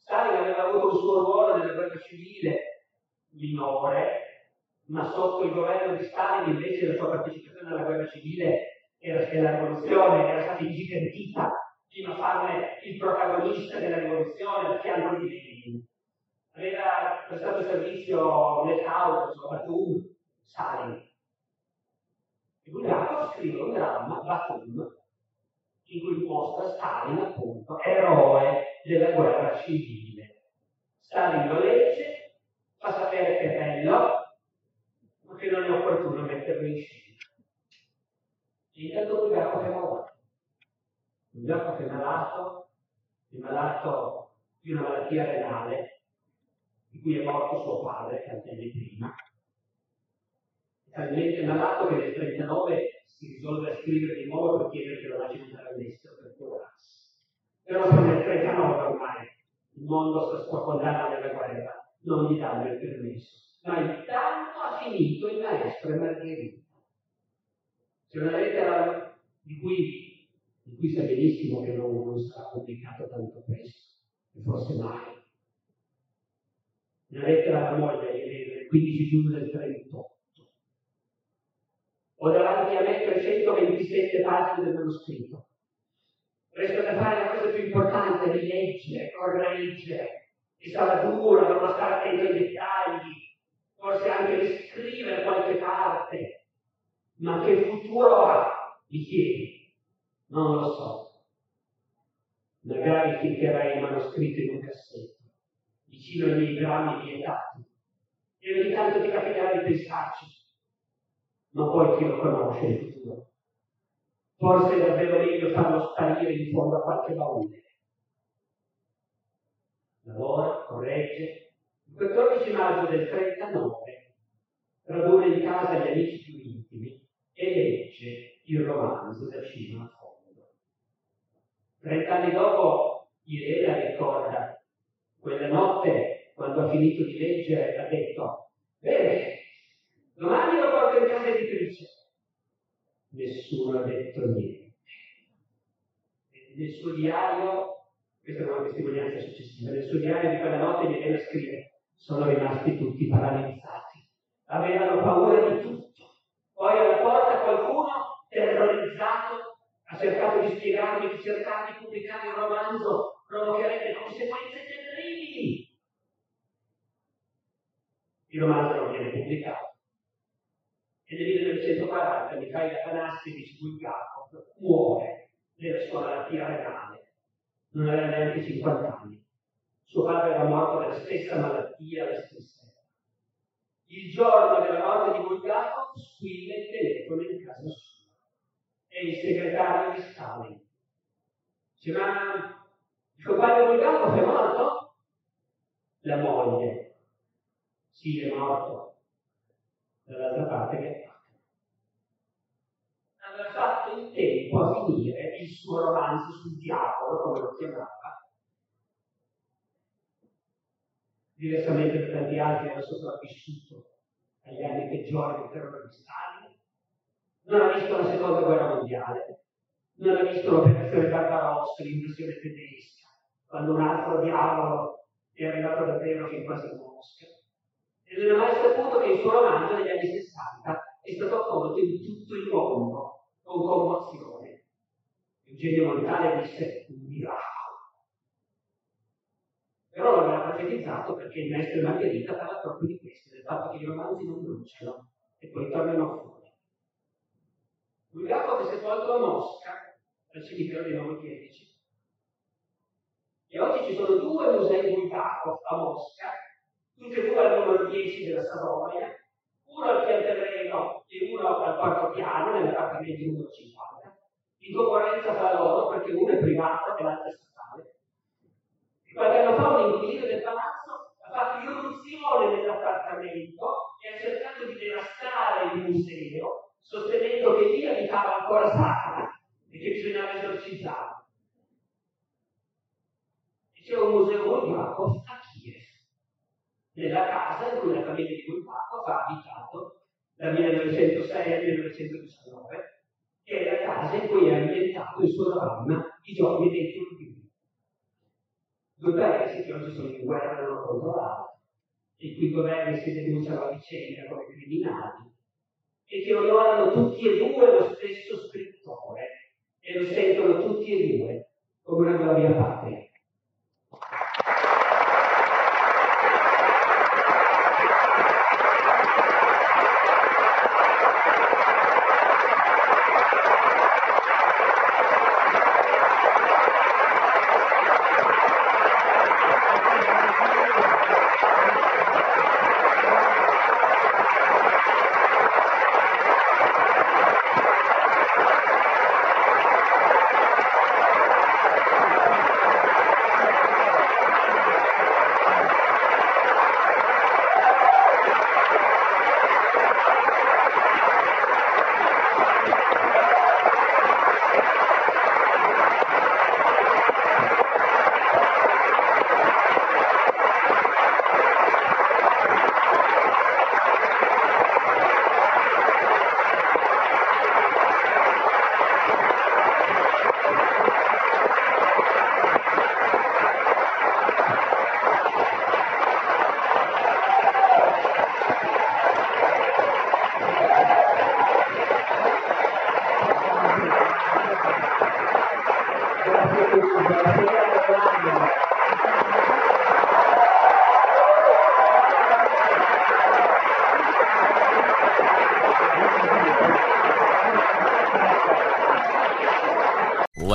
Stalin aveva avuto un suo ruolo nella guerra civile minore, ma sotto il governo di Stalin invece la sua partecipazione alla guerra civile era della rivoluzione, era stata ingigantita fino a farne il protagonista della rivoluzione al fianco di Lenin. Aveva prestato servizio nel caos, Batum, Stalin. E Bulgakov scrive un dramma, Batum, in cui mostra Stalin appunto eroe della guerra civile. Stalin lo legge, fa sapere che è bello, che non è opportuno metterlo in scena. E intanto Bulgakov è malato. Bulgakov è malato, è malato di una malattia renale, di cui è morto suo padre tanti anni prima. È talmente malato che nel 1939 si risolve a scrivere di nuovo per chiedere che lo lasci andare all'estero per curarsi. Però nel 1939 ormai il mondo sta sprofondando nella guerra, non gli danno il permesso. Ma intanto finito il maestro e Margherita. C'è una lettera di cui, di cui sa benissimo che non, non sarà pubblicata tanto presto, e forse mai. Una lettera alla moglie del 15 giugno del 38. Ho davanti a me 327 pagine del manoscritto. Resta da fare la cosa più importante, rileggere, correggere. E sarà dura, dovrò stare attento ai dettagli, forse anche riscrivere qualche parte, ma che futuro ha? Mi chiedi? Non lo so. Magari ficcherai il manoscritto in un cassetto, vicino ai miei grammi vietati, e ogni tanto ti capiterà di pensarci. Ma poi chi lo conosce il futuro? Forse è davvero meglio farlo sparire in fondo a qualche baule. Lavora, corregge, il 14 maggio del 39 raduna in casa gli amici più intimi e legge il romanzo da cima a fondo. Trent'anni dopo Irena ricorda quella notte quando ha finito di leggere ha detto bene, domani lo editrice. Nessuno ha detto niente. Nel suo diario, questa è una testimonianza successiva, nel suo diario di quella notte Irena scrive sono rimasti tutti paralizzati. Avevano paura di tutto. Poi alla porta qualcuno, terrorizzato, ha cercato di spiegarmi che cercare di pubblicare un romanzo provocherebbe conseguenze terribili. Il romanzo non viene pubblicato. E nel 1940 Mikhail Afanassevich Bulgakov muore della sua malattia renale. Non aveva neanche 50 anni. Suo padre era morto della stessa malattia la stessa età. Il giorno della morte di Bulgakov squilla il telefono in casa sua. È il segretario di Stalin. Dice, ma il compagno Bulgakov è morto? La moglie. Sì, è morto. Dall'altra parte che ha fatto? Aveva tempo a finire il suo romanzo sul diavolo, come lo chiamava, diversamente da tanti altri, hanno sopravvissuto agli anni peggiori del terrore di Stalin, non ha visto la seconda guerra mondiale, non ha visto l'operazione Barbarossa, l'invasione tedesca, quando un altro diavolo è arrivato davvero fin quasi a Mosca, e non è mai saputo che il suo romanzo negli anni 60 è stato accolto in tutto il mondo con commozione. Eugenio Montale disse un miracolo. Però l'aveva profetizzato perché il maestro Margherita parla proprio di questo, del fatto che i romanzi non bruciano e poi tornano fuori. Bulgakov è sepolto a Mosca, al cimitero dei Novi Chierici. E oggi ci sono due musei Bulgakov a Mosca, tutti e due al numero 10 della Savoia, uno al pianterreno e uno al quarto piano, nell'appartamento numero 50, in concorrenza tra loro perché uno è privato e l'altro è statale. E qualche anno fa un inquilino del palazzo ha fatto irruzione nell'appartamento e ha cercato di devastare il museo sostenendo che lì abitava ancora Satana e che bisognava esorcizzarlo. c'è un museo Bulgakov a Kiev, nella casa in cui la famiglia di Bulgakov ha abitato dal 1906 al 1919, che è la casa in cui è ambientato il suo dramma I giorni dei turbini. Due paesi che oggi sono in guerra non controllata, i cui governi si denunciano a vicenda come criminali, e che onorano tutti e due lo stesso scrittore e lo sentono tutti e due come una gloria patria.